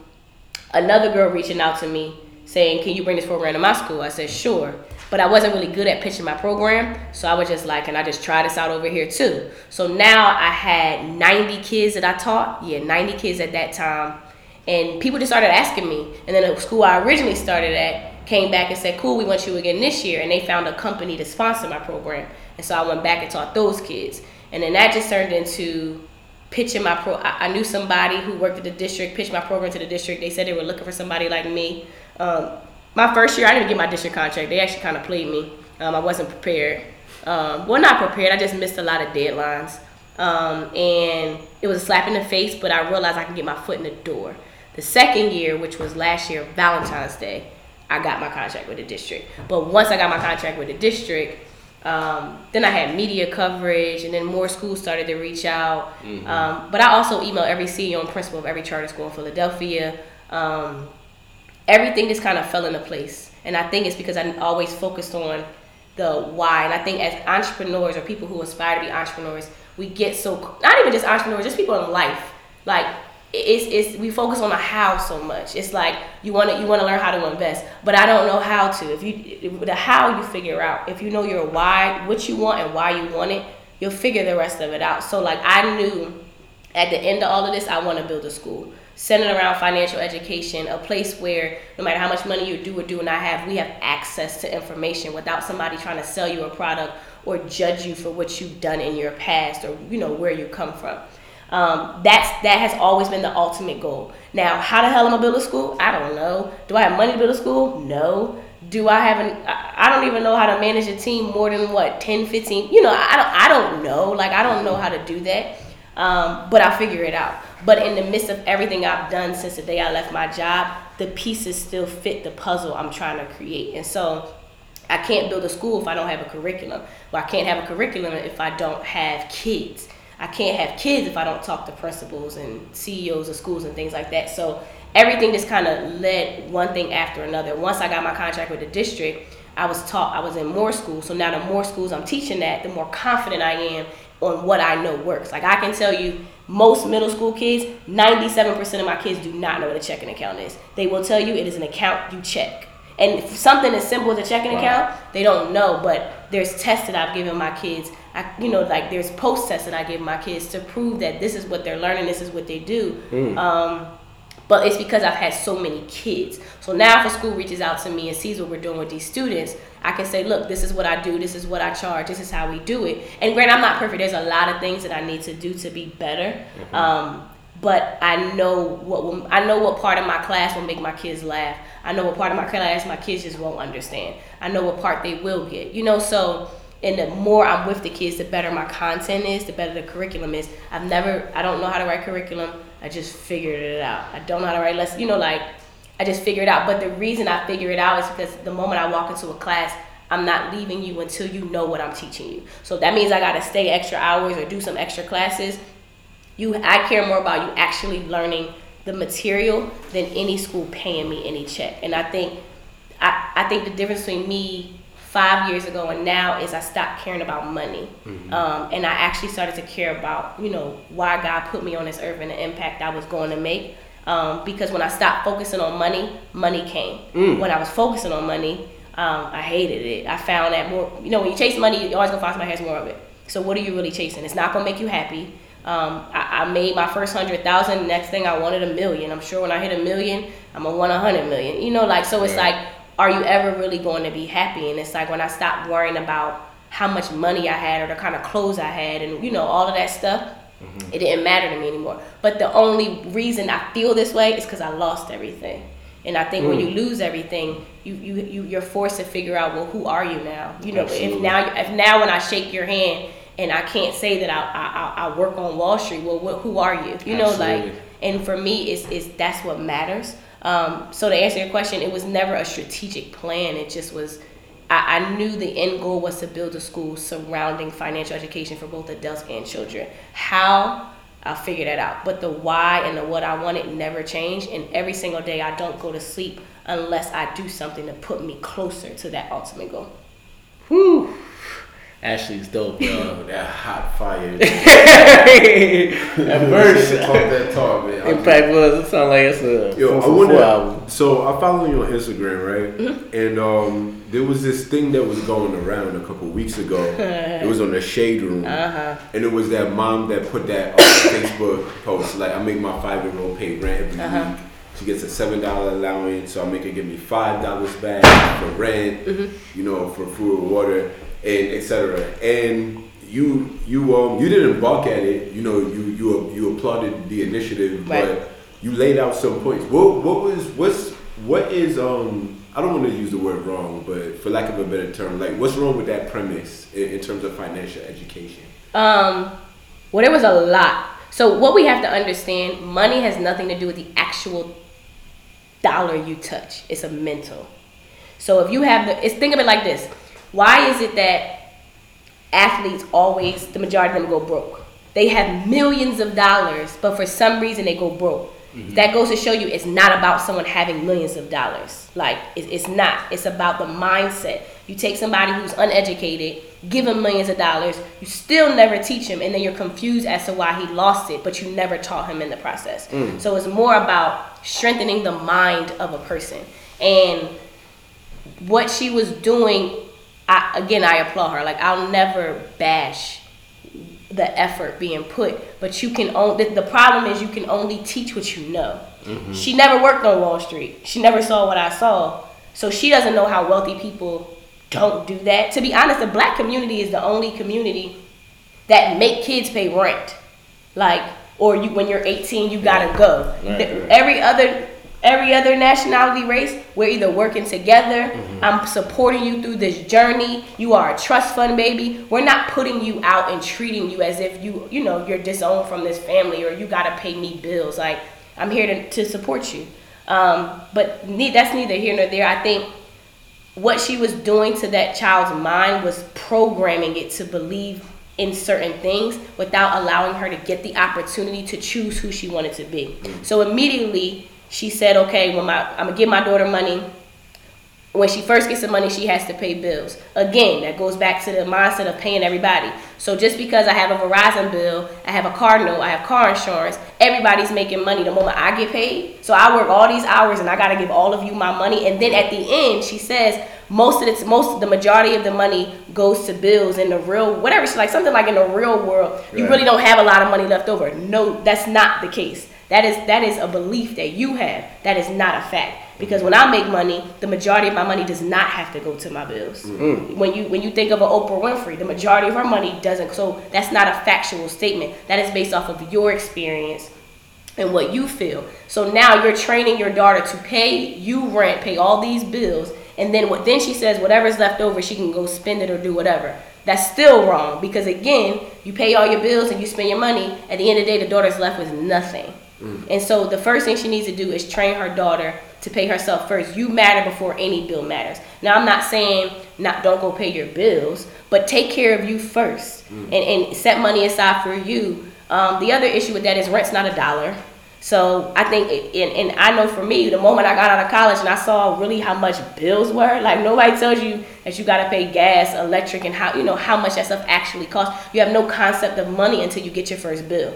another girl reaching out to me saying, "Can you bring this program to my school?" I said, "Sure." but I wasn't really good at pitching my program. So I was just like, can I just try this out over here too? So now I had 90 kids that I taught. Yeah, 90 kids at that time. And people just started asking me. And then the school I originally started at came back and said, cool, we want you again this year. And they found a company to sponsor my program. And so I went back and taught those kids. And then that just turned into pitching my pro. I, knew somebody who worked at the district, pitched my program to the district. They said they were looking for somebody like me. Um, my first year, I didn't get my district contract. They actually kind of played me. Um, I wasn't prepared. Um, well, not prepared. I just missed a lot of deadlines. Um, and it was a slap in the face, but I realized I can get my foot in the door. The second year, which was last year, Valentine's Day, I got my contract with the district. But once I got my contract with the district, um, then I had media coverage, and then more schools started to reach out. Mm-hmm. Um, but I also email every CEO and principal of every charter school in Philadelphia. Um, everything just kind of fell into place. And I think it's because I always focused on the why. And I think as entrepreneurs or people who aspire to be entrepreneurs, we get so not even just entrepreneurs, just people in life. Like it's, it's we focus on the how so much. It's like you want to you want to learn how to invest, but I don't know how to. If you the how you figure out, if you know your why, what you want and why you want it, you'll figure the rest of it out. So like I knew at the end of all of this, I want to build a school centered around financial education, a place where no matter how much money you do or do not have, we have access to information without somebody trying to sell you a product or judge you for what you've done in your past or you know where you come from. Um, that's that has always been the ultimate goal. Now, how the hell am I build a school? I don't know. Do I have money to build a school? No. Do I have an? I don't even know how to manage a team more than what 10, 15. You know, I don't. I don't know. Like I don't know how to do that. Um, but I'll figure it out. But in the midst of everything I've done since the day I left my job, the pieces still fit the puzzle I'm trying to create. And so I can't build a school if I don't have a curriculum. Well, I can't have a curriculum if I don't have kids. I can't have kids if I don't talk to principals and CEOs of schools and things like that. So everything just kind of led one thing after another. Once I got my contract with the district, I was taught I was in more schools. So now the more schools I'm teaching at, the more confident I am on what I know works. Like I can tell you, most middle school kids, 97% of my kids do not know what a checking account is. They will tell you it is an account you check. And something as simple as a checking wow. account, they don't know. But there's tests that I've given my kids. I, you know, like there's post tests that I give my kids to prove that this is what they're learning, this is what they do. Mm. Um, but it's because I've had so many kids. So now if a school reaches out to me and sees what we're doing with these students, I can say, look, this is what I do, this is what I charge, this is how we do it. And granted, I'm not perfect. There's a lot of things that I need to do to be better. Mm-hmm. Um, but I know what will, I know what part of my class will make my kids laugh. I know what part of my class my kids just won't understand. I know what part they will get. You know, so and the more I'm with the kids, the better my content is, the better the curriculum is. I've never, I don't know how to write curriculum. I just figured it out. I don't know how to write lessons. You know, like I just figured it out. But the reason I figure it out is because the moment I walk into a class, I'm not leaving you until you know what I'm teaching you. So that means I got to stay extra hours or do some extra classes. You, I care more about you actually learning the material than any school paying me any check. And I think, I, I think the difference between me five years ago and now is I stopped caring about money. Mm-hmm. Um, and I actually started to care about, you know, why God put me on this earth and the impact I was going to make. Um, because when I stopped focusing on money, money came. Mm. When I was focusing on money, um, I hated it. I found that more, you know, when you chase money, you're always gonna find somebody has more of it. So what are you really chasing? It's not gonna make you happy. Um, I, I made my first hundred thousand. Next thing I wanted a million. I'm sure when I hit a million, I'm gonna want a hundred million. You know, like so. It's Right. like, are you ever really going to be happy? And it's like when I stopped worrying about how much money I had or the kind of clothes I had, and you know all of that stuff. Mm-hmm. It didn't matter to me anymore. But the only reason I feel this way is because I lost everything. And I think when mm. you lose everything, you, you you you're forced to figure out well who are you now? You know, if now if now when I shake your hand and I can't say that I I, I work on Wall Street, well, what, who are you? You know, like and for me, it's, it's that's what matters. Um, so to answer your question, it was never a strategic plan. It just was. I, I knew the end goal was to build a school surrounding financial education for both adults and children. How I'll figure that out. But the why and the what I wanted never changed. And every single day, I don't go to sleep unless I do something to put me closer to that ultimate goal. Whew. Ashley's dope. Yo, that hot fire. At first, talk that talk, man. I Impact was. It sounds like it's a Yo, I 444 wonder. album. So I follow you on Instagram, right? Mm-hmm. And um, there was this thing that was going around a couple weeks ago. it was on the shade room, Uh-huh. and it was that mom that put that on Facebook post. Like, I make my five year old pay rent every Uh-huh. week. She gets a seven dollar allowance, so I make her give me five dollars back for rent, Mm-hmm. you know, for food and water, and etc. And you you um you didn't balk at it, you know, you you you applauded the initiative, Right. but you laid out some points. What what was what's what is um I don't want to use the word wrong, but for lack of a better term, like what's wrong with that premise in, in terms of financial education? Um, well, there was a lot. So what we have to understand, money has nothing to do with the actual dollar you touch. It's a mental. So if you have the, it's think of it like this: Why is it that athletes always, the majority of them go broke? They have millions of dollars, but for some reason they go broke. Mm-hmm. That goes to show you it's not about someone having millions of dollars. Like it, it's not. It's about the mindset. You take somebody who's uneducated, give him millions of dollars, you still never teach him, and then you're confused as to why he lost it, but you never taught him in the process. Mm. So it's more about strengthening the mind of a person. And what she was doing, I, again, I applaud her. Like I'll never bash the effort being put, but you can only. The, the problem is you can only teach what you know. Mm-hmm. She never worked on Wall Street. She never saw what I saw, so she doesn't know how wealthy people don't do that. To be honest, the black community is the only community that make kids pay rent. Like, or you when you're 18, you gotta go. Right, right. Every other every other nationality race, we're either working together. I'm supporting you through this journey. You are a trust fund baby. We're not putting you out and treating you as if you you know you're disowned from this family or you gotta pay me bills. Like I'm here to, to support you. Um, but ne- that's neither here nor there. I think what she was doing to that child's mind was programming it to believe in certain things without allowing her to get the opportunity to choose who she wanted to be. So immediately she said, "Okay, when my I'm gonna give my daughter money. When she first gets the money, she has to pay bills. Again, that goes back to the mindset of paying everybody. So just because I have a Verizon bill, I have a car note, I have car insurance, everybody's making money the moment I get paid. So I work all these hours and I gotta give all of you my money. And then at the end, she says most of it's most the majority of the money goes to bills in the real whatever. She's like something like in the real world, you Right. really don't have a lot of money left over. No, that's not the case. That is that is a belief that you have. That is not a fact. Because when I make money, the majority of my money does not have to go to my bills. Mm. Mm. When you when you think of an Oprah Winfrey, the majority of her money doesn't. So that's not a factual statement. That is based off of your experience and what you feel. So now you're training your daughter to pay you rent, pay all these bills, and then what? Then she says whatever's left over, she can go spend it or do whatever. That's still wrong because again, you pay all your bills and you spend your money. At the end of the day, the daughter's left with nothing. And so the first thing she needs to do is train her daughter to pay herself first. You matter before any bill matters. Now I'm not saying not don't go pay your bills, but take care of you first and, and set money aside for you. Um, the other issue with that is rent's not a dollar. So I think, it, and, and I know for me, the moment I got out of college and I saw really how much bills were, like nobody tells you that you got to pay gas, electric, and how you know how much that stuff actually costs. You have no concept of money until you get your first bill.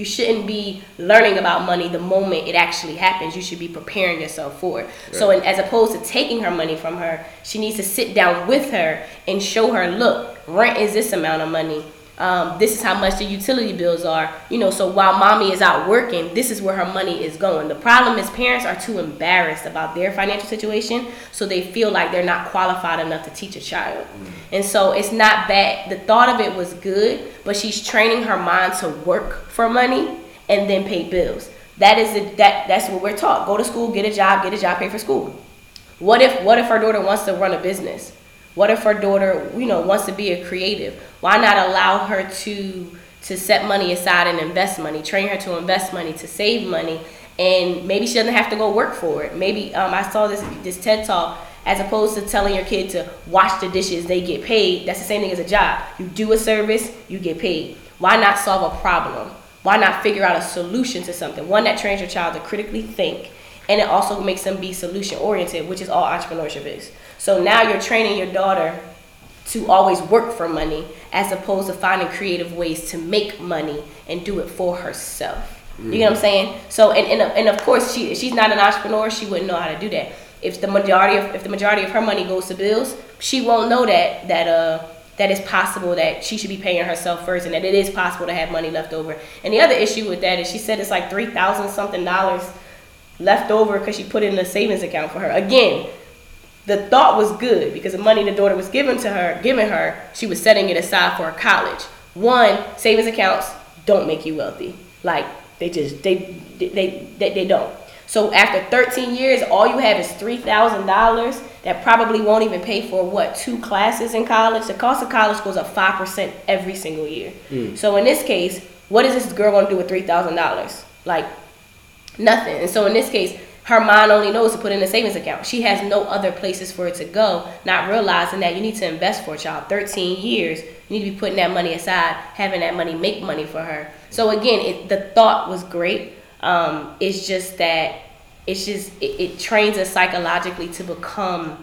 You shouldn't be learning about money the moment it actually happens. You should be preparing yourself for it. Right. So, as opposed to taking her money from her, she needs to sit down with her and show her, look, rent is this amount of money um, this is how much the utility bills are. You know, so while mommy is out working, this is where her money is going. The problem is parents are too embarrassed about their financial situation, so they feel like they're not qualified enough to teach a child. Mm. And so it's not bad. The thought of it was good, but she's training her mind to work for money and then pay bills. That is the, that that's what we're taught. Go to school, get a job, get a job, pay for school. What if what if her daughter wants to run a business? What if her daughter, you know, wants to be a creative? Why not allow her to to set money aside and invest money, train her to invest money, to save money, and maybe she doesn't have to go work for it. Maybe um, I saw this this TED talk. As opposed to telling your kid to wash the dishes, they get paid. That's the same thing as a job. You do a service, you get paid. Why not solve a problem? Why not figure out a solution to something? One that trains your child to critically think, and it also makes them be solution oriented, which is all entrepreneurship is. So now you're training your daughter to always work for money as opposed to finding creative ways to make money and do it for herself. Mm-hmm. You know what I'm saying? So and, and, and of course she she's not an entrepreneur, she wouldn't know how to do that. If the majority of if the majority of her money goes to bills, she won't know that that uh that it's possible that she should be paying herself first and that it is possible to have money left over. And the other issue with that is she said it's like three thousand something dollars left over because she put it in a savings account for her. Again, the thought was good because the money the daughter was given to her, given her, she was setting it aside for a college. One, savings accounts don't make you wealthy. Like they just they they they, they don't. So after 13 years, all you have is three thousand dollars that probably won't even pay for what two classes in college. The cost of college goes up five percent every single year. Mm. So in this case, what is this girl gonna do with three thousand dollars? Like nothing. And so in this case, her mind only knows to put in a savings account. She has no other places for it to go, not realizing that you need to invest for a child. 13 years, you need to be putting that money aside, having that money make money for her. So again, it, the thought was great. Um, it's just that it's just it, it trains us psychologically to become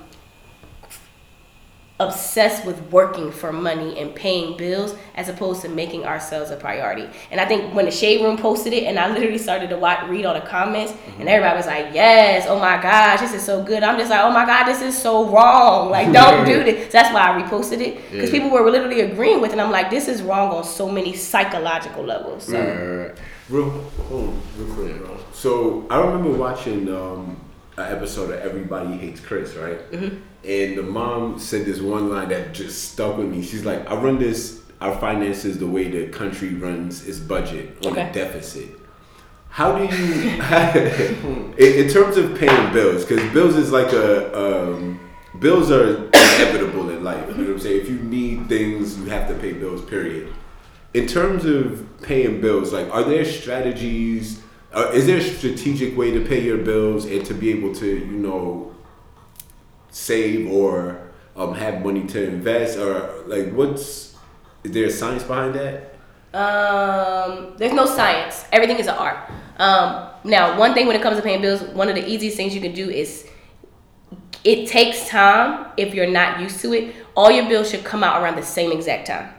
obsessed with working for money and paying bills as opposed to making ourselves a priority. And I think when the shade room posted it, and I literally started to watch, read all the comments, mm-hmm. and everybody was like, "Yes, oh my gosh, this is so good." I'm just like, "Oh my god, this is so wrong! Like, don't do this." So that's why I reposted it because yeah. people were literally agreeing with it. And I'm like, "This is wrong on so many psychological levels." So. Right, right, Real, oh, real quick. So I remember watching um, an episode of Everybody Hates Chris, right? Mm-hmm and the mom said this one line that just stuck with me. She's like, "I run this our finances the way the country runs its budget on okay. a deficit." How do you, in, in, terms of paying bills, because bills is like a um, bills are inevitable in life. You know what I'm saying? If you need things, you have to pay bills. Period. In terms of paying bills, like, are there strategies? Uh, is there a strategic way to pay your bills and to be able to, you know, save or um, have money to invest or like what's is there a science behind that? Um, there's no science. Everything is an art. Um, now, one thing when it comes to paying bills, one of the easiest things you can do is it takes time if you're not used to it. All your bills should come out around the same exact time.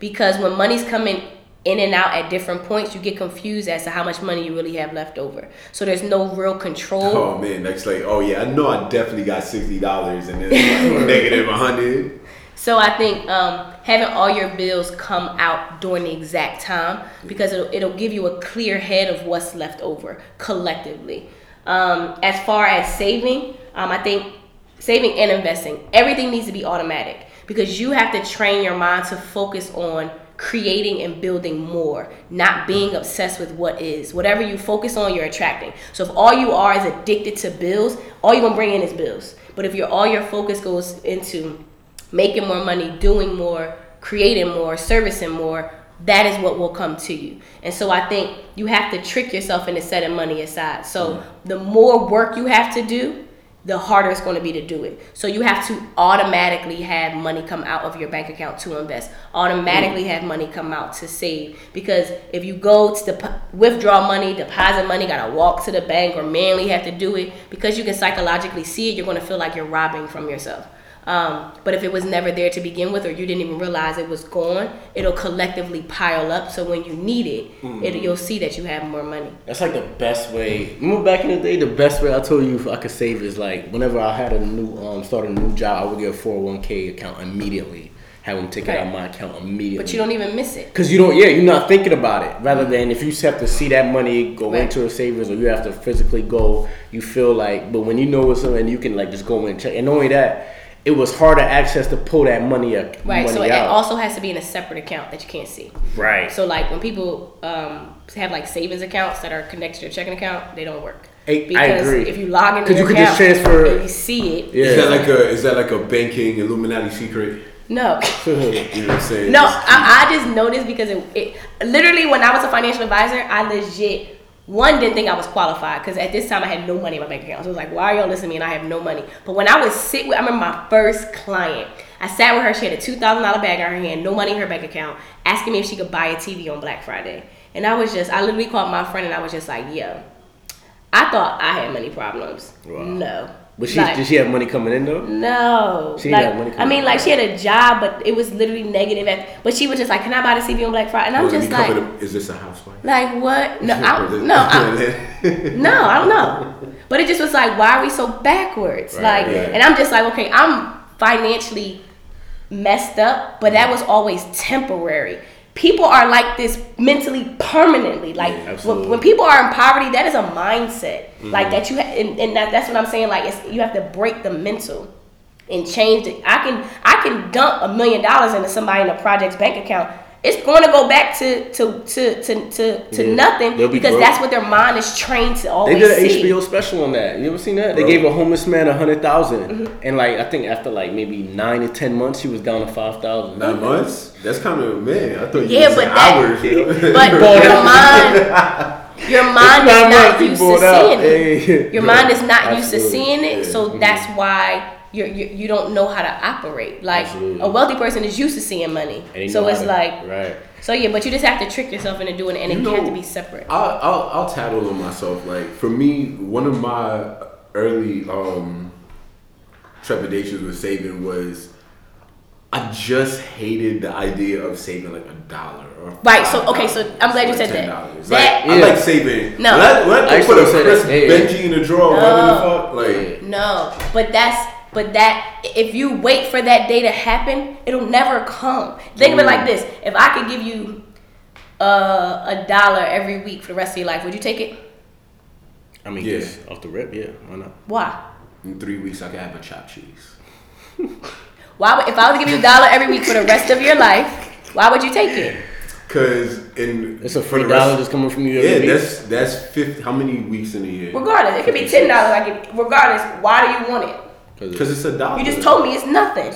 Because when money's coming in and out at different points, you get confused as to how much money you really have left over. So there's no real control. Oh man, that's like, oh yeah, I know I definitely got sixty dollars and then like negative hundred. So I think um, having all your bills come out during the exact time because it'll, it'll give you a clear head of what's left over collectively. Um, as far as saving, um, I think saving and investing, everything needs to be automatic because you have to train your mind to focus on creating and building more, not being obsessed with what is. Whatever you focus on, you're attracting. So if all you are is addicted to bills, all you're gonna bring in is bills. But if your all your focus goes into making more money, doing more, creating more, servicing more, that is what will come to you. And so I think you have to trick yourself into setting money aside. So the more work you have to do, the harder it's going to be to do it. So you have to automatically have money come out of your bank account to invest. Automatically mm. have money come out to save because if you go to the withdraw money, deposit money, gotta walk to the bank or manually have to do it because you can psychologically see it. You're going to feel like you're robbing from yourself. Um, but if it was never there to begin with, or you didn't even realize it was gone, it'll collectively pile up. So when you need it, mm-hmm. it you'll see that you have more money. That's like the best way. Remember back in the day, the best way I told you if I could save is like whenever I had a new um started a new job, I would get a four hundred oh one k account immediately. Have them take right. it out of my account immediately. But you don't even miss it. Cause you don't. Yeah, you're not thinking about it. Rather than if you have to see that money go right. into a savings, or you have to physically go, you feel like. But when you know it's something, you can like just go in and check. And only that it was harder access to pull that money up. Right. Money so it out. also has to be in a separate account that you can't see. Right. So like when people um, have like savings accounts that are connected to your checking account, they don't work. because I agree. If you log into your you account transfer, and you see it. Yeah. Is that like a is that like a banking Illuminati secret? No. you know what I'm saying? No, I, I, just noticed because it, it literally when I was a financial advisor, I legit one didn't think I was qualified because at this time I had no money in my bank account. So I was like, why are y'all listening to me and I have no money? But when I was sit with, I remember my first client. I sat with her. She had a two thousand dollar bag in her hand, no money in her bank account, asking me if she could buy a TV on Black Friday. And I was just, I literally called my friend and I was just like, yo, I thought I had money problems. Wow. No, but she like, did she have money coming in though? No. She like, had money coming in. I mean, like she had a job, but it was literally negative. At, but she was just like, "Can I buy the TV on Black Friday?" And I'm well, just like, "Is this a housewife?" Like what? No, I, no, I, no, I don't know. But it just was like, why are we so backwards? Right, like, yeah. and I'm just like, okay, I'm financially messed up, but that mm. was always temporary people are like this mentally permanently. Like yeah, when, when, people are in poverty that is a mindset. Mm-hmm. like that you ha- and, and that, that's what i'm saying like it's, you have to break the mental and change it. I can i can dump a million dollars into somebody in a project's bank account it's going to go back to to to to to, to yeah. nothing be because broke. that's what their mind is trained to always. They did an see. HBO special on that. You ever seen that? Bro. They gave a homeless man a hundred mm-hmm. and like I think after like maybe nine to ten months, he was down to five thousand. Nine months? That's kind of man. I thought you yeah, but that, hours. You? But your mind. Your mind is not used to seeing it. Your mind is not used to seeing it, so mm-hmm. that's why you're, you you don't know how to operate. Like Absolutely. a wealthy person is used to seeing money, so it's like right. So yeah, but you just have to trick yourself into doing it, and you it know, have to be separate. I'll, I'll I'll tattle on myself. Like for me, one of my early um trepidations with saving was. I just hated the idea of saving like a dollar or right. So okay, so I'm glad you said that. That like, yeah. I like saving. No, when I, when I, I put a crisp Benji in a drawer, no. like no, but that's but that if you wait for that day to happen, it'll never come. Think of it like this: if I could give you uh, a dollar every week for the rest of your life, would you take it? I mean, yeah. off the rip, yeah. Why not? Why? In three weeks, I could have a chopped cheese. why? Would, if I was to give you a dollar every week for the rest of your life, why would you take it? Cause in it's a free dollar just coming from you. yeah, week. that's that's fifty. How many weeks in a year? Regardless, it could be ten dollars. Like regardless, why do you want it? Because it's a dollar. You just told me it's nothing.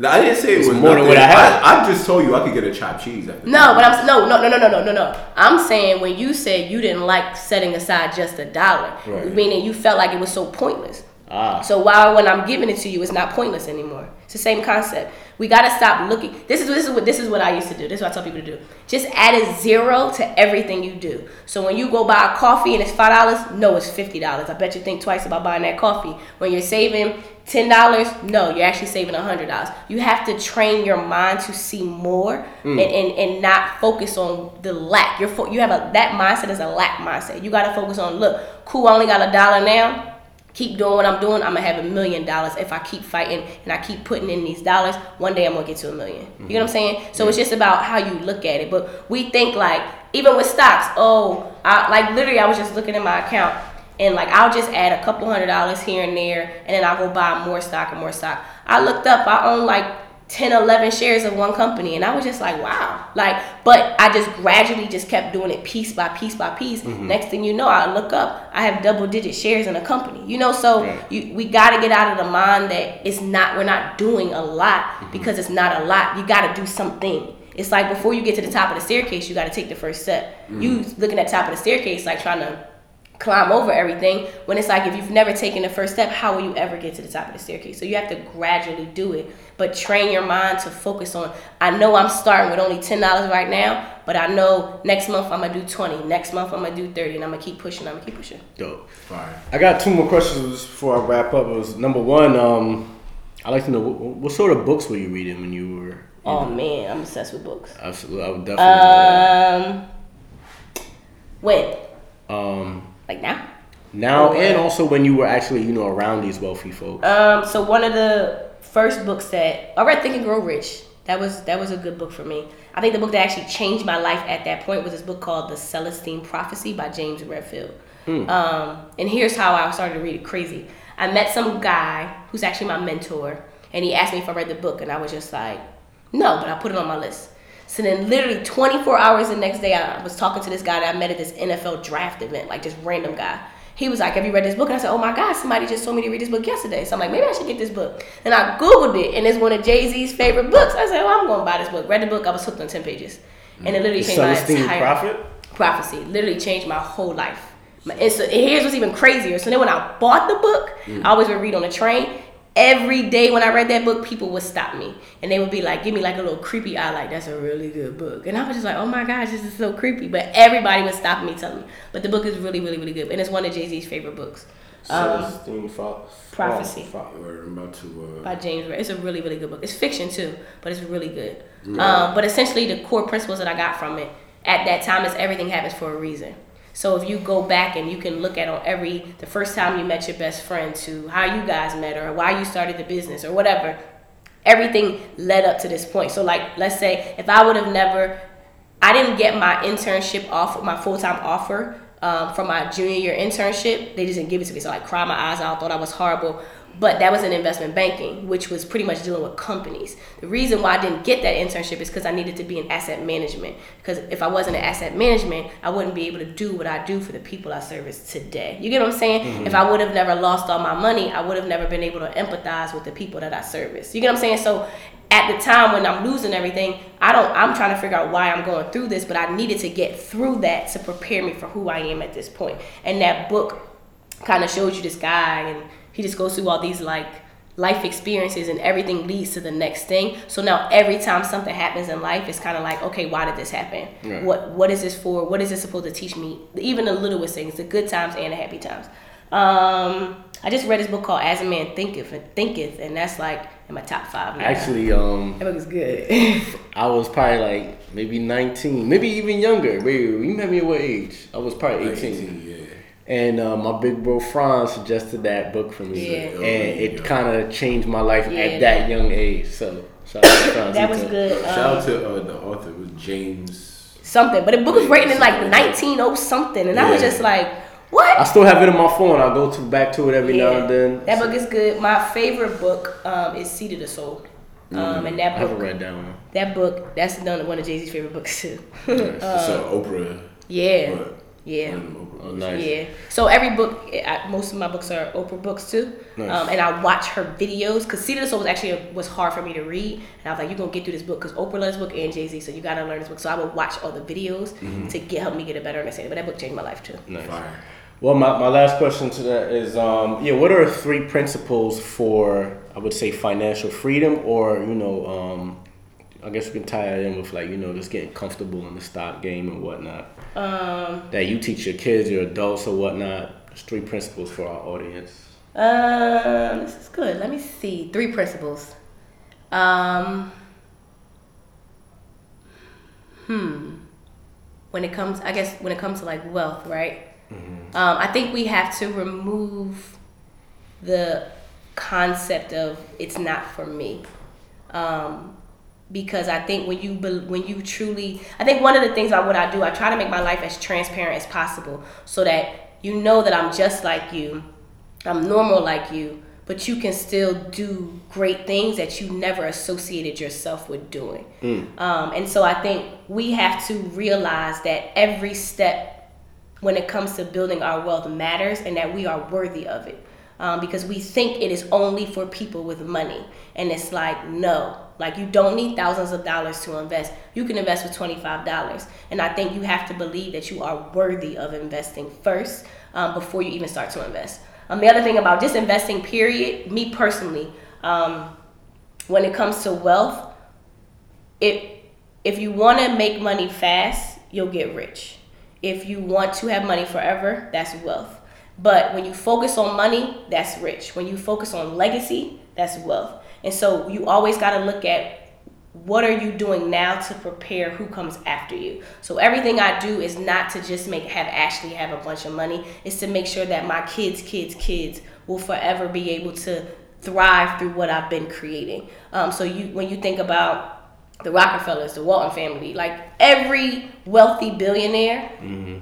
No, I didn't say it it's was more nothing. than what I had. I, I, just told you I could get a chopped cheese. After no, but I'm no, no, no, no, no, no, no, no. I'm saying when you said you didn't like setting aside just a dollar, right. meaning you felt like it was so pointless. Ah. So why, when I'm giving it to you, it's not pointless anymore. It's the same concept. We gotta stop looking. This is this is what this is what I used to do. This is what I tell people to do. Just add a zero to everything you do. So when you go buy a coffee and it's five dollars, no, it's fifty dollars. I bet you think twice about buying that coffee. When you're saving ten dollars, no, you're actually saving a hundred dollars. You have to train your mind to see more mm. and, and, and not focus on the lack. You're fo- you have a that mindset is a lack mindset. You gotta focus on look, cool. I only got a dollar now keep doing what I'm doing, I'm gonna have a million dollars if I keep fighting and I keep putting in these dollars. One day I'm gonna get to a 1000000 mm-hmm. You know what I'm saying? So yeah. it's just about how you look at it. But we think like even with stocks, oh, I, like literally I was just looking at my account and like I'll just add a couple hundred dollars here and there and then I'll go buy more stock and more stock. I looked up, I own like 10 11 shares of one company and i was just like wow like but i just gradually just kept doing it piece by piece by piece mm-hmm. next thing you know i look up i have double digit shares in a company you know so right. you, we got to get out of the mind that it's not we're not doing a lot mm-hmm. because it's not a lot you got to do something it's like before you get to the top of the staircase you got to take the first step mm-hmm. you looking at top of the staircase like trying to climb over everything when it's like if you've never taken the first step how will you ever get to the top of the staircase so you have to gradually do it but train your mind to focus on i know i'm starting with only $10 right now but i know next month i'm gonna do 20 next month i'm gonna do 30 and i'm gonna keep pushing i'm gonna keep pushing Dope. Fire. I got two more questions before I wrap up. It was number one. Um, I like to know what, what sort of books were you reading when you were. oh man i'm obsessed with books Absolutely, I would definitely. um when um, like now now and also when you were actually you know around these wealthy folks. Um, so one of the first books that I read Think and Grow Rich. That was that was a good book for me. I think the book that actually changed my life at that point was this book called The Celestine Prophecy by James Redfield. Um, and here's how I started to read it crazy. I met some guy who's actually my mentor, and he asked me if I read the book, and I was just like, no, but I put it on my list. So then, literally 24 hours the next day, I was talking to this guy that I met at this NFL draft event, like this random guy. He was like, Have you read this book? And I said, Oh my God, somebody just told me to read this book yesterday. So I'm like, Maybe I should get this book. And I Googled it, and it's one of Jay Z's favorite books. I said, Well, I'm going to buy this book. Read the book, I was hooked on 10 pages. And it literally changed my entire Prophet? prophecy. Literally changed my whole life. And, so, and here's what's even crazier. So then when I bought the book, I always would read on the train. Every day when I read that book, people would stop me and they would be like, give me like a little creepy eye, like that's a really good book. And I was just like, oh my gosh, this is so creepy. But everybody was stopping me, telling me. But the book is really, really, really good, and it's one of Jay Z's favorite books. Um, Celestine Pro- Prophecy. Pro- Or I'm about to. by Uh, James Ray. It's a really, really good book. It's fiction too, but it's really good. Um, but essentially, the core principles that I got from it at that time is everything happens for a reason. So if you go back and you can look at on every the first time you met your best friend to how you guys met or why you started the business or whatever, everything led up to this point. So like let's say if I would have never I didn't get my internship off my full time offer um, from my junior year internship. They just didn't give it to me, so I cried my eyes out. Thought I was horrible. But that was in investment banking, which was pretty much dealing with companies. The reason why I didn't get that internship is because I needed to be in asset management. Because if I wasn't in asset management, I wouldn't be able to do what I do for the people I service today. You get what I'm saying? Mm-hmm. If I would have never lost all my money, I would have never been able to empathize with the people that I service. You get what I'm saying? So at the time when I'm losing everything, I don't I'm trying to figure out why I'm going through this, but I needed to get through that to prepare me for who I am at this point. And that book kind of shows you this guy and he just goes through all these like life experiences and everything leads to the next thing. So now every time something happens in life, it's kind of like, okay, why did this happen? Right. What what is this for? What is this supposed to teach me? Even the littlest things, the good times and the happy times. Um, I just read this book called As a Man Thinketh, Thinketh, and that's like in my top five. Now. Actually, um, that book is good. I was probably like maybe 19, maybe even younger. Wait, you met me at what age? I was probably 18. 18, yeah. And uh, my big bro Franz suggested that book for me, Yeah. and it kind of changed my life Yeah, at that that- young age. So shout out to Franz. that was good. Shout Um, out to uh, the author it was James. something, but the book was written in like 19 something, and I was just like, what? I still have it in my phone. I go to back to it every now and then. That book is good. My favorite book um, is Seat of the Soul. Um, and I that haven't book, read that one. that book, that's done one of Jay Z's favorite books too. it's uh, Oprah. yeah, What? Yeah, One of them Oprah Oh, nice. yeah. So every book, I, most of my books are Oprah books too. Nice. Um, and I watch her videos because Seat of the Soul was actually was hard for me to read, and I was like, you're gonna get through this book because Oprah loves book and Jay Z, so you gotta learn this book. So I would watch all the videos Mm-hmm. to get help me get a better understanding. But that book changed my life too. Nice. Fire. Well, my, my last question to that is, um, yeah, what are three principles for, I would say, financial freedom, or you know, um, I guess we can tie it in with like you know, just getting comfortable in the stock game and whatnot. Um, That you teach your kids, your adults, or whatnot? Three principles for our audience. Um, this is good. Let me see. Three principles. Um, hmm. When it comes, I guess, when it comes to like wealth, right? Um, I think we have to remove the concept of it's not for me. Um, because I think when you when you truly, I think one of the things I what I do, I try to make my life as transparent as possible, so that you know that I'm just like you, I'm normal like you, but you can still do great things that you never associated yourself with doing. Um, and so I think we have to realize that every step when it comes to building our wealth matters and that we are worthy of it. Um, because we think it is only for people with money. And it's like, no. Like, you don't need thousands of dollars to invest. You can invest with $25. And I think you have to believe that you are worthy of investing first. um, before you even start to invest. Um, the other thing about just investing, period, me personally, um, when it comes to wealth, it if you want to make money fast, you'll get rich. If you want to have money forever, that's wealth. But when you focus on money, that's rich. When you focus on legacy, that's wealth. And so you always got to look at what are you doing now to prepare who comes after you. So everything i do is not to just make have ashley have a bunch of money. It's to make sure that my kids kids kids will forever be able to thrive through what i've been creating. Um, so you when you think about the rockefellers the walton family like every wealthy billionaire mm-hmm.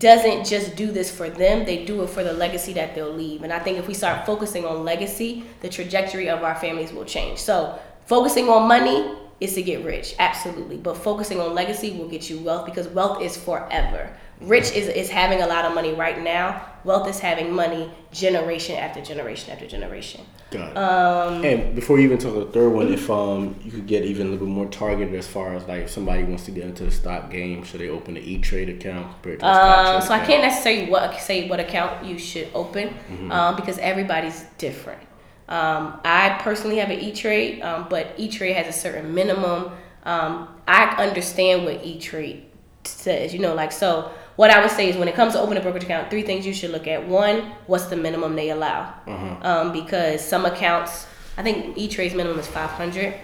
Doesn't just do this for them they do it for the legacy that they'll leave and i think if we start focusing on legacy the trajectory of our families will change so focusing on money is to get rich, absolutely. But focusing on legacy will get you wealth because wealth is forever. Rich is, is having a lot of money right now. Wealth is having money generation after generation after generation. Got it. Um, and before you even talk the third one, if um you could get even a little bit more targeted as far as like if somebody wants to get into the stock game, should they open an E Trade account compared to a stock um, So account? I can't necessarily what say what account you should open mm-hmm. um, because everybody's different. Um, I personally have an E Trade, um, but E Trade has a certain minimum. Um, I understand what E Trade says, you know, like so. What I would say is when it comes to opening a brokerage account, three things you should look at. One, what's the minimum they allow? Mm-hmm. Um, because some accounts, I think E Trade's minimum is 500.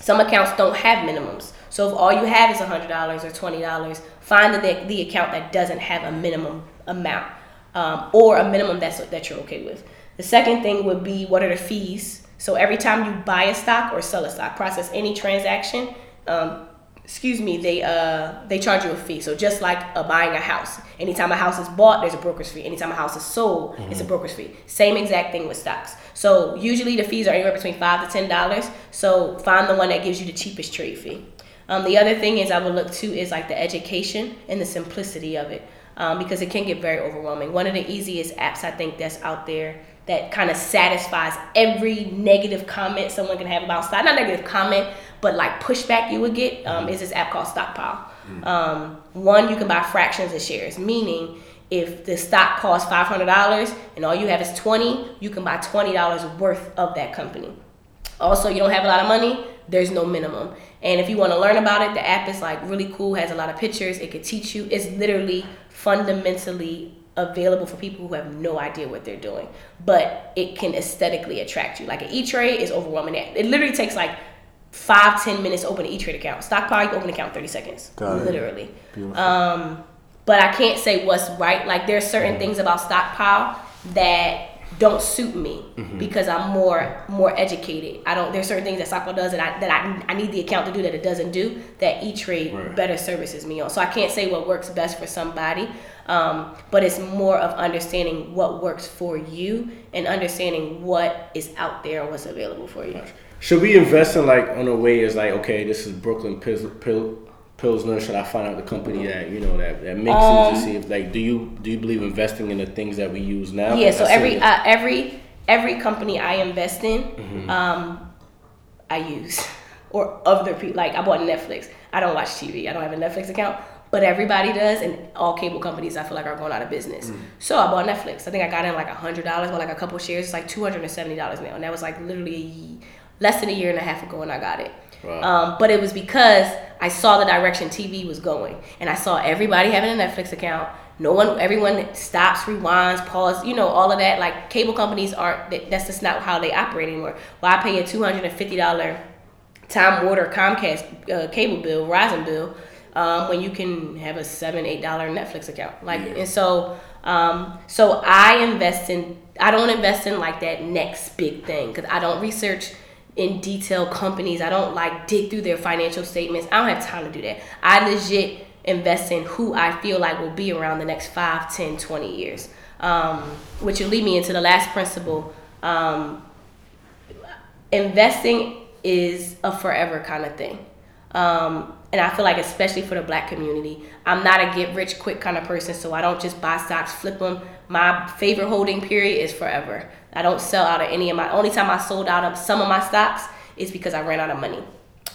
Some accounts don't have minimums. So if all you have is $100 or $20, find the, the account that doesn't have a minimum amount um, or a minimum that's, that you're okay with. The second thing would be what are the fees? So every time you buy a stock or sell a stock, process any transaction, um, excuse me, they uh they charge you a fee. So just like uh, buying a house, anytime a house is bought, there's a broker's fee. Anytime a house is sold, mm-hmm. it's a mm-hmm. broker's fee. Same exact thing with stocks. So usually the fees are anywhere between five to ten dollars. So find the one that gives you the cheapest trade fee. Um, the other thing is I would look to is like the education and the simplicity of it. Um, because it can get very overwhelming. One of the easiest apps I think that's out there that kind of satisfies every negative comment someone can have about stock. Not negative comment, but like pushback you would get um, mm-hmm. is this app called Stockpile. Mm-hmm. Um, one, you can buy fractions of shares, meaning if the stock costs five hundred dollars and all you have is twenty, you can buy twenty dollars worth of that company. Also, you don't have a lot of money. There's no minimum. And if you want to learn about it, the app is like really cool. Has a lot of pictures. It could teach you. It's literally fundamentally available for people who have no idea what they're doing, but it can aesthetically attract you. Like an E-Trade is overwhelming. It literally takes like five, ten minutes open an E-Trade account. Stockpile, you open an account 30 seconds. Got literally. Um, but I can't say what's right. Like there's certain mm. things about Stockpile that don't suit me mm-hmm. because I'm more more educated. I don't. There's certain things that Stockpile does that I that I, I need the account to do that it doesn't do that E Trade right. better services me on. So I can't say what works best for somebody. Um, but it's more of understanding what works for you and understanding what is out there and what's available for you. Should we invest in like on a way is like okay, this is Brooklyn Pil- Pil- Pilsner. Should I find out the company that you know that that makes um, it to see if like do you do you believe investing in the things that we use now? Yeah. So every uh, every every company I invest in, mm-hmm. um, I use or other people. Like I bought Netflix. I don't watch TV. I don't have a Netflix account but everybody does, and all cable companies I feel like are going out of business. Mm. So I bought Netflix. I think I got in like a hundred dollars, but like a couple shares. It's like two hundred and seventy dollars now, and that was like literally less than a year and a half ago when I got it. Wow. Um, but it was because I saw the direction TV was going, and I saw everybody having a Netflix account. No one, everyone stops, rewinds, pause, you know, all of that. Like cable companies aren't. That's just not how they operate anymore. Well, I pay a two hundred and fifty dollar Time Warner Comcast uh, cable bill, Verizon bill um, when you can have a seven eight dollar Netflix account. Like yeah. and so um, so I invest in I don't invest in like that next big thing because I don't research in detail companies. I don't like dig through their financial statements. I don't have time to do that. I legit invest in who I feel like will be around the next 5, 10, 20 years. Um, which will lead me into the last principle. Um, investing is a forever kind of thing. Um, and I feel like especially for the black community, I'm not a get rich quick kind of person, so I don't just buy stocks, flip them. My favorite holding period is forever. I don't sell out of any of my. Only time I sold out of some of my stocks is because I ran out of money.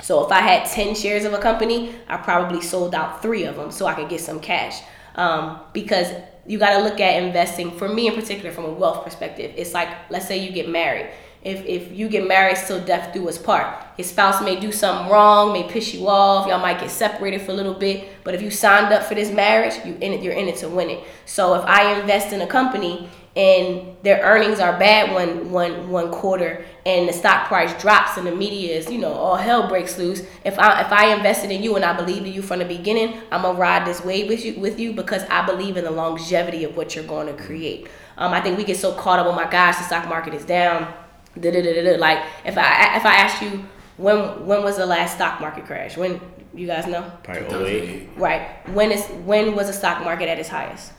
So if I had 10 shares of a company, I probably sold out three of them so I could get some cash. um, because you got to look at investing. For me in particular, from a wealth perspective, it's like let's say you get married. If, if you get married till death do us part, his spouse may do something wrong, may piss you off, y'all might get separated for a little bit. But if you signed up for this marriage, you in it, you're in it to win it. So if I invest in a company and their earnings are bad one one one quarter and the stock price drops and the media is you know all hell breaks loose if i if i invested in you and i believed in you from the beginning i'm gonna ride this wave with you with you because i believe in the longevity of what you're going to create um, i think we get so caught up oh my gosh the stock market is down Da-da-da-da-da. like if i if i ask you when when was the last stock market crash when you guys know Probably 08. right when is when was the stock market at its highest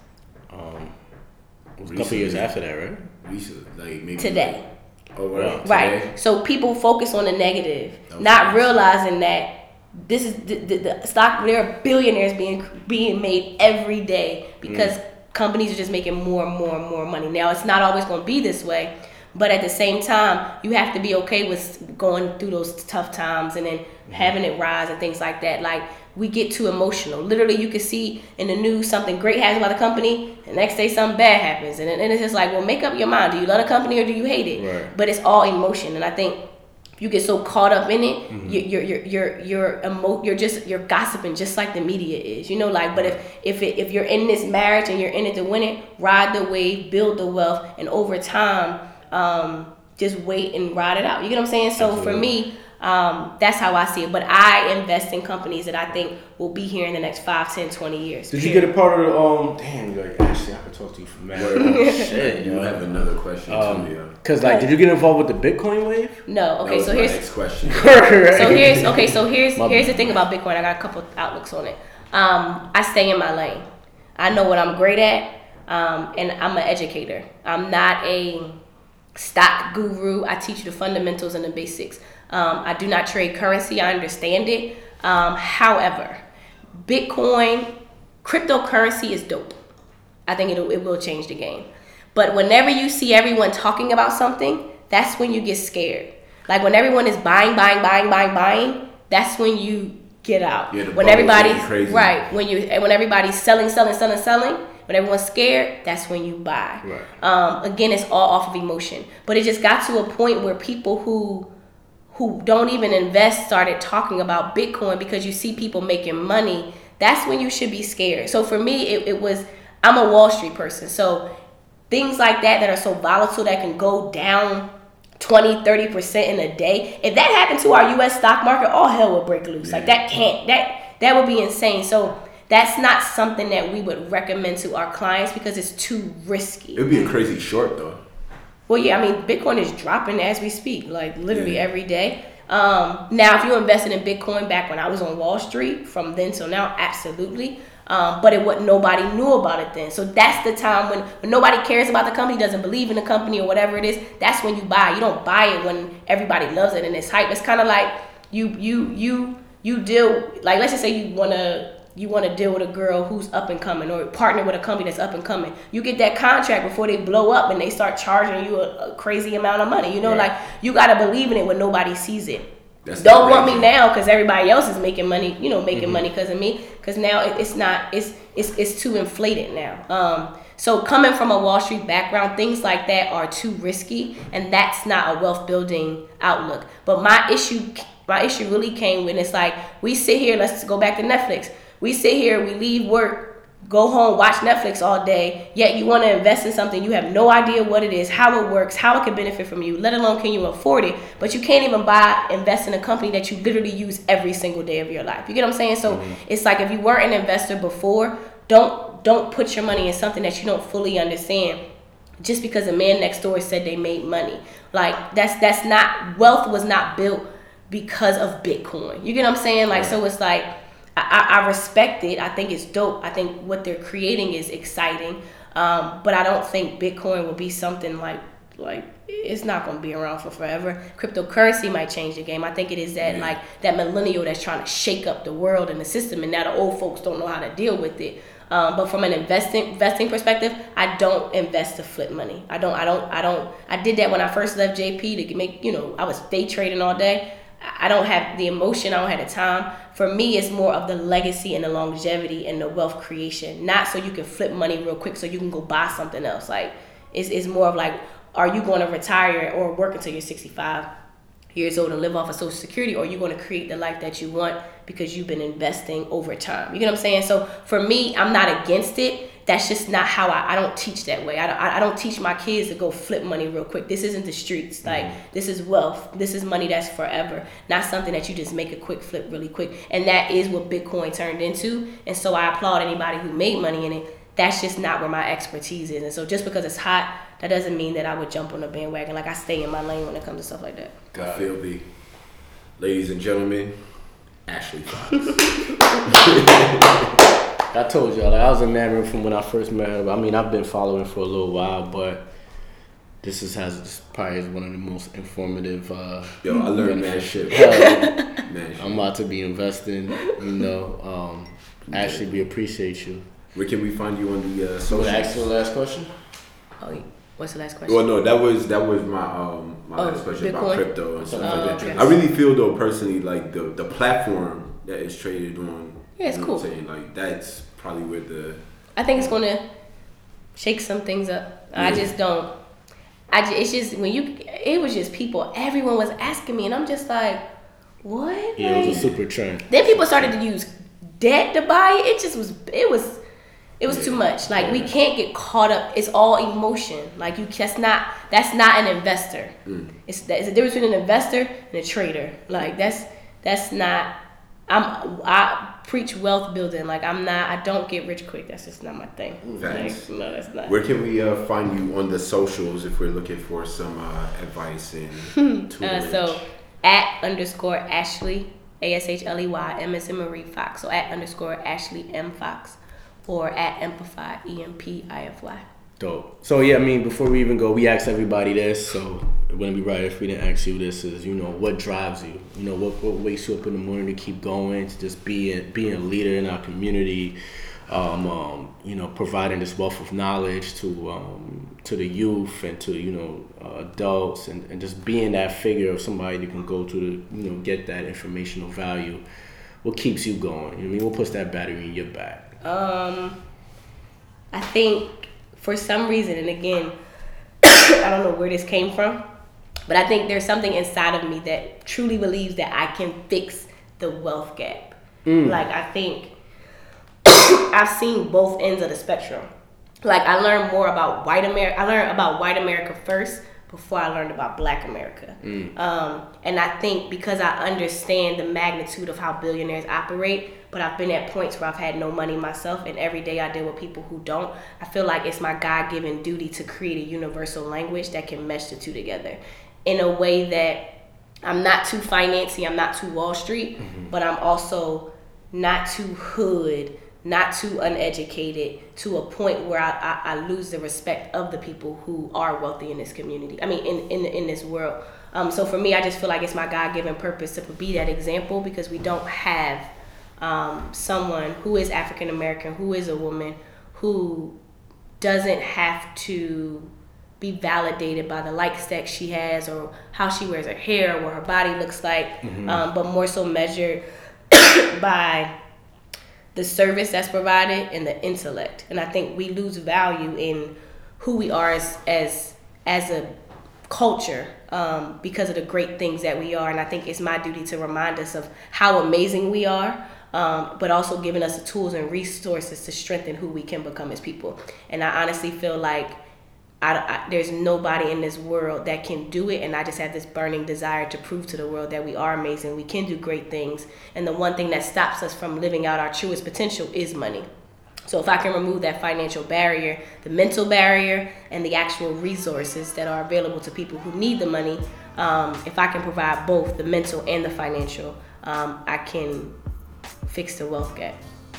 Um, a couple years after that, right? Recently, like maybe today Oh, Wow. right. Right. Today? So people focus on the negative, Okay. not realizing that this is the, the, the stock. There are billionaires being being made every day because companies are just making more and more and more money. Now it's not always going to be this way, but at the same time, you have to be okay with going through those tough times and then having it rise and things like that. Like we get too emotional. Literally, you can see in the news something great happens about the company, the next day something bad happens, and, and it's just like, well, make up your mind. Do you love the company or do you hate it? Right. But it's all emotion, and I think you get so caught up in it, Mm-hmm. you you're you're you're you're emo- you're just you're gossiping just like the media is, you know. Like, but if if it, if you're in this marriage and you're in it to win it, ride the wave, build the wealth, and over time, um, just wait and ride it out. You get what I'm saying? So for me. Um, that's how I see it. But I invest in companies that I think will be here in the next 5, 10, 20 years. Did you get a part of the um? Damn, you're like actually, I could talk to you for mad. Shit, You have another question Um, too, yeah. Cause like, did you get involved with the Bitcoin wave? No. Okay, so here's next question. so here's okay so here's My here's the thing about bitcoin i got a couple outlooks on it um, i stay in my lane i know what i'm great at um, and i'm an educator i'm not a stock guru i teach you the fundamentals and the basics um, i do not trade currency i understand it um, however bitcoin cryptocurrency is dope I think it'll, it will change the game. But whenever you see everyone talking about something, that's when you get scared. Like when everyone is buying, buying, buying, buying, buying, that's when you get out. Yeah, when everybody's crazy. right, when you when everybody's selling, selling, selling, selling, when everyone's scared, that's when you buy. Right. Um, again, it's all off of emotion. But it just got to a point where people who who don't even invest started talking about Bitcoin because you see people making money, that's when you should be scared. So for me, it, it was, I'm a Wall Street person. So things like that that are so volatile that can go down 20, 30% in a day, if that happened to our US stock market, all hell would break loose. Like that can't, that, that would be insane. So that's not something that we would recommend to our clients because it's too risky. It would be a crazy short though. Well, yeah, I mean, Bitcoin is dropping as we speak, like literally Yeah. every day. Um, now, if you invested in Bitcoin back when I was on Wall Street, from then till now, absolutely. Um, but it what nobody knew about it then. So that's the time when, when nobody cares about the company, doesn't believe in the company or whatever it is. That's when you buy. You don't buy it when everybody loves it and it's hype. It's kind of like you you you you deal like let's just say you wanna you want to deal with a girl who's up and coming or partner with a company that's up and coming. You get that contract before they blow up and they start charging you a, a crazy amount of money. You know, Right. like you got to believe in it when nobody sees it. That's Don't want me now because everybody else is making money. You know, making money because of me. Because now it, it's not. It's it's it's too inflated now. Um. So coming from a Wall Street background, things like that are too risky, and that's not a wealth building outlook. But my issue, my issue really came when it's like we sit here. Let's go back to Netflix. We sit here. We leave work go home, watch Netflix all day, yet you want to invest in something you have no idea what it is, how it works, how it can benefit from you, let alone can you afford it, but you can't even buy, invest in a company that you literally use every single day of your life. You get what I'm saying? So mm-hmm. it's like if you were an investor before, don't don't put your money in something that you don't fully understand just because a man next door said they made money. Like that's that's not wealth was not built because of Bitcoin. You get what I'm saying? Like so it's like I, I respect it. I think it's dope. I think what they're creating is exciting. Um, but I don't think Bitcoin will be something like like it's not going to be around for forever. Cryptocurrency might change the game. I think it is that like that millennial that's trying to shake up the world and the system, and now the old folks don't know how to deal with it. Um, but from an investing investing perspective, I don't invest to flip money. I don't. I don't. I don't. I did that when I first left JP to make. You know, I was day trading all day. I don't have the emotion, I don't have the time. For me, it's more of the legacy and the longevity and the wealth creation, not so you can flip money real quick so you can go buy something else. Like, it's, it's more of like, are you going to retire or work until you're 65 years old and live off of Social Security, or are you going to create the life that you want because you've been investing over time? You know what I'm saying? So for me, I'm not against it that's just not how I, I don't teach that way. I, don't, I don't teach my kids to go flip money real quick. This isn't the streets. Mm-hmm. Like, mm-hmm. this is wealth. This is money that's forever, not something that you just make a quick flip really quick. And that is what Bitcoin turned into. And so I applaud anybody who made money in it. That's just not where my expertise is. And so just because it's hot, that doesn't mean that I would jump on a bandwagon. Like, I stay in my lane when it comes to stuff like that. God. feel me. Ladies and gentlemen, Ashley Fox. I told y'all, like, I was enamored from when I first met her. I mean, I've been following for a little while, but this is has this probably is one of the most informative. Uh, Yo, I learned mad shit. man, I'm about to be investing. You know, um, Ashley, we appreciate you. Where can we find you on the uh, social? Ask the last question. Oh, what's the last question? Well, no, that was that was my um my oh, last question Bitcoin? about crypto and stuff oh, like that. Okay. I really feel though personally like the the platform that is traded on yeah, it's cool. saying like that's probably where the. I think it's gonna shake some things up. Yeah. I just don't. I just, it's just when you it was just people. Everyone was asking me, and I'm just like, what? Yeah, like, it was a super trend. Then people started to use debt to buy it. It just was. It was. It was yeah. too much. Like yeah. we can't get caught up. It's all emotion. Like you, that's not. That's not an investor. Mm. It's, it's a difference between an investor and a trader. Like that's that's not I'm I preach wealth building. Like I'm not. I don't get rich quick. That's just not my thing. Like, no, that's not. Where can we uh, find you on the socials if we're looking for some uh, advice and uh, so at underscore Ashley A S H L E Y M S M Marie Fox. So at underscore Ashley M Fox or at Empify E M P I F Y. Dope. So yeah, I mean, before we even go, we asked everybody this, so it wouldn't be right if we didn't ask you this. Is you know what drives you? You know what what wakes you up in the morning to keep going, to just be a, being a leader in our community. Um, um, you know, providing this wealth of knowledge to um, to the youth and to you know uh, adults, and, and just being that figure of somebody that can go to the you know get that informational value. What keeps you going? You know I mean, what puts that battery in your back? Um, I think for some reason, and again, I don't know where this came from, but I think there's something inside of me that truly believes that I can fix the wealth gap. Mm. Like I think I've seen both ends of the spectrum. Like I learned more about white America. I learned about white America first before I learned about Black America. Mm. Um, and I think because I understand the magnitude of how billionaires operate, but I've been at points where I've had no money myself, and every day I deal with people who don't. I feel like it's my God given duty to create a universal language that can mesh the two together in a way that I'm not too financy, I'm not too Wall Street, mm-hmm. but I'm also not too hood, not too uneducated to a point where I, I, I, lose the respect of the people who are wealthy in this community. I mean, in, in, in this world. Um, so for me, I just feel like it's my God given purpose to be that example because we don't have um, someone who is African American, who is a woman, who doesn't have to be validated by the likes that she has or how she wears her hair or what her body looks like, mm-hmm. um, but more so measured by the service that's provided and the intellect. And I think we lose value in who we are as as as a culture um, because of the great things that we are. And I think it's my duty to remind us of how amazing we are um, but also giving us the tools and resources to strengthen who we can become as people. And I honestly feel like I, I, there's nobody in this world that can do it, and I just have this burning desire to prove to the world that we are amazing, we can do great things, and the one thing that stops us from living out our truest potential is money. So if I can remove that financial barrier, the mental barrier, and the actual resources that are available to people who need the money, um, if I can provide both the mental and the financial, um, I can fix the wealth gap.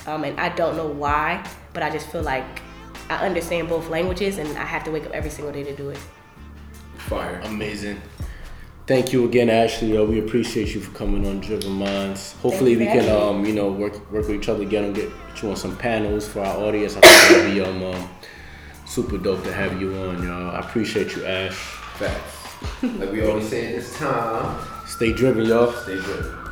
Um, and I don't know why, but I just feel like I understand both languages and I have to wake up every single day to do it. Fire. Amazing. Thank you again, Ashley. Uh, we appreciate you for coming on Driven Minds. Hopefully, we can, um, you know, work work with each other again and get you on some panels for our audience. I think it'll be um, um, super dope to have you on, y'all. I appreciate you, Ash. Facts. like we always say at this time. Stay driven, y'all. Stay driven.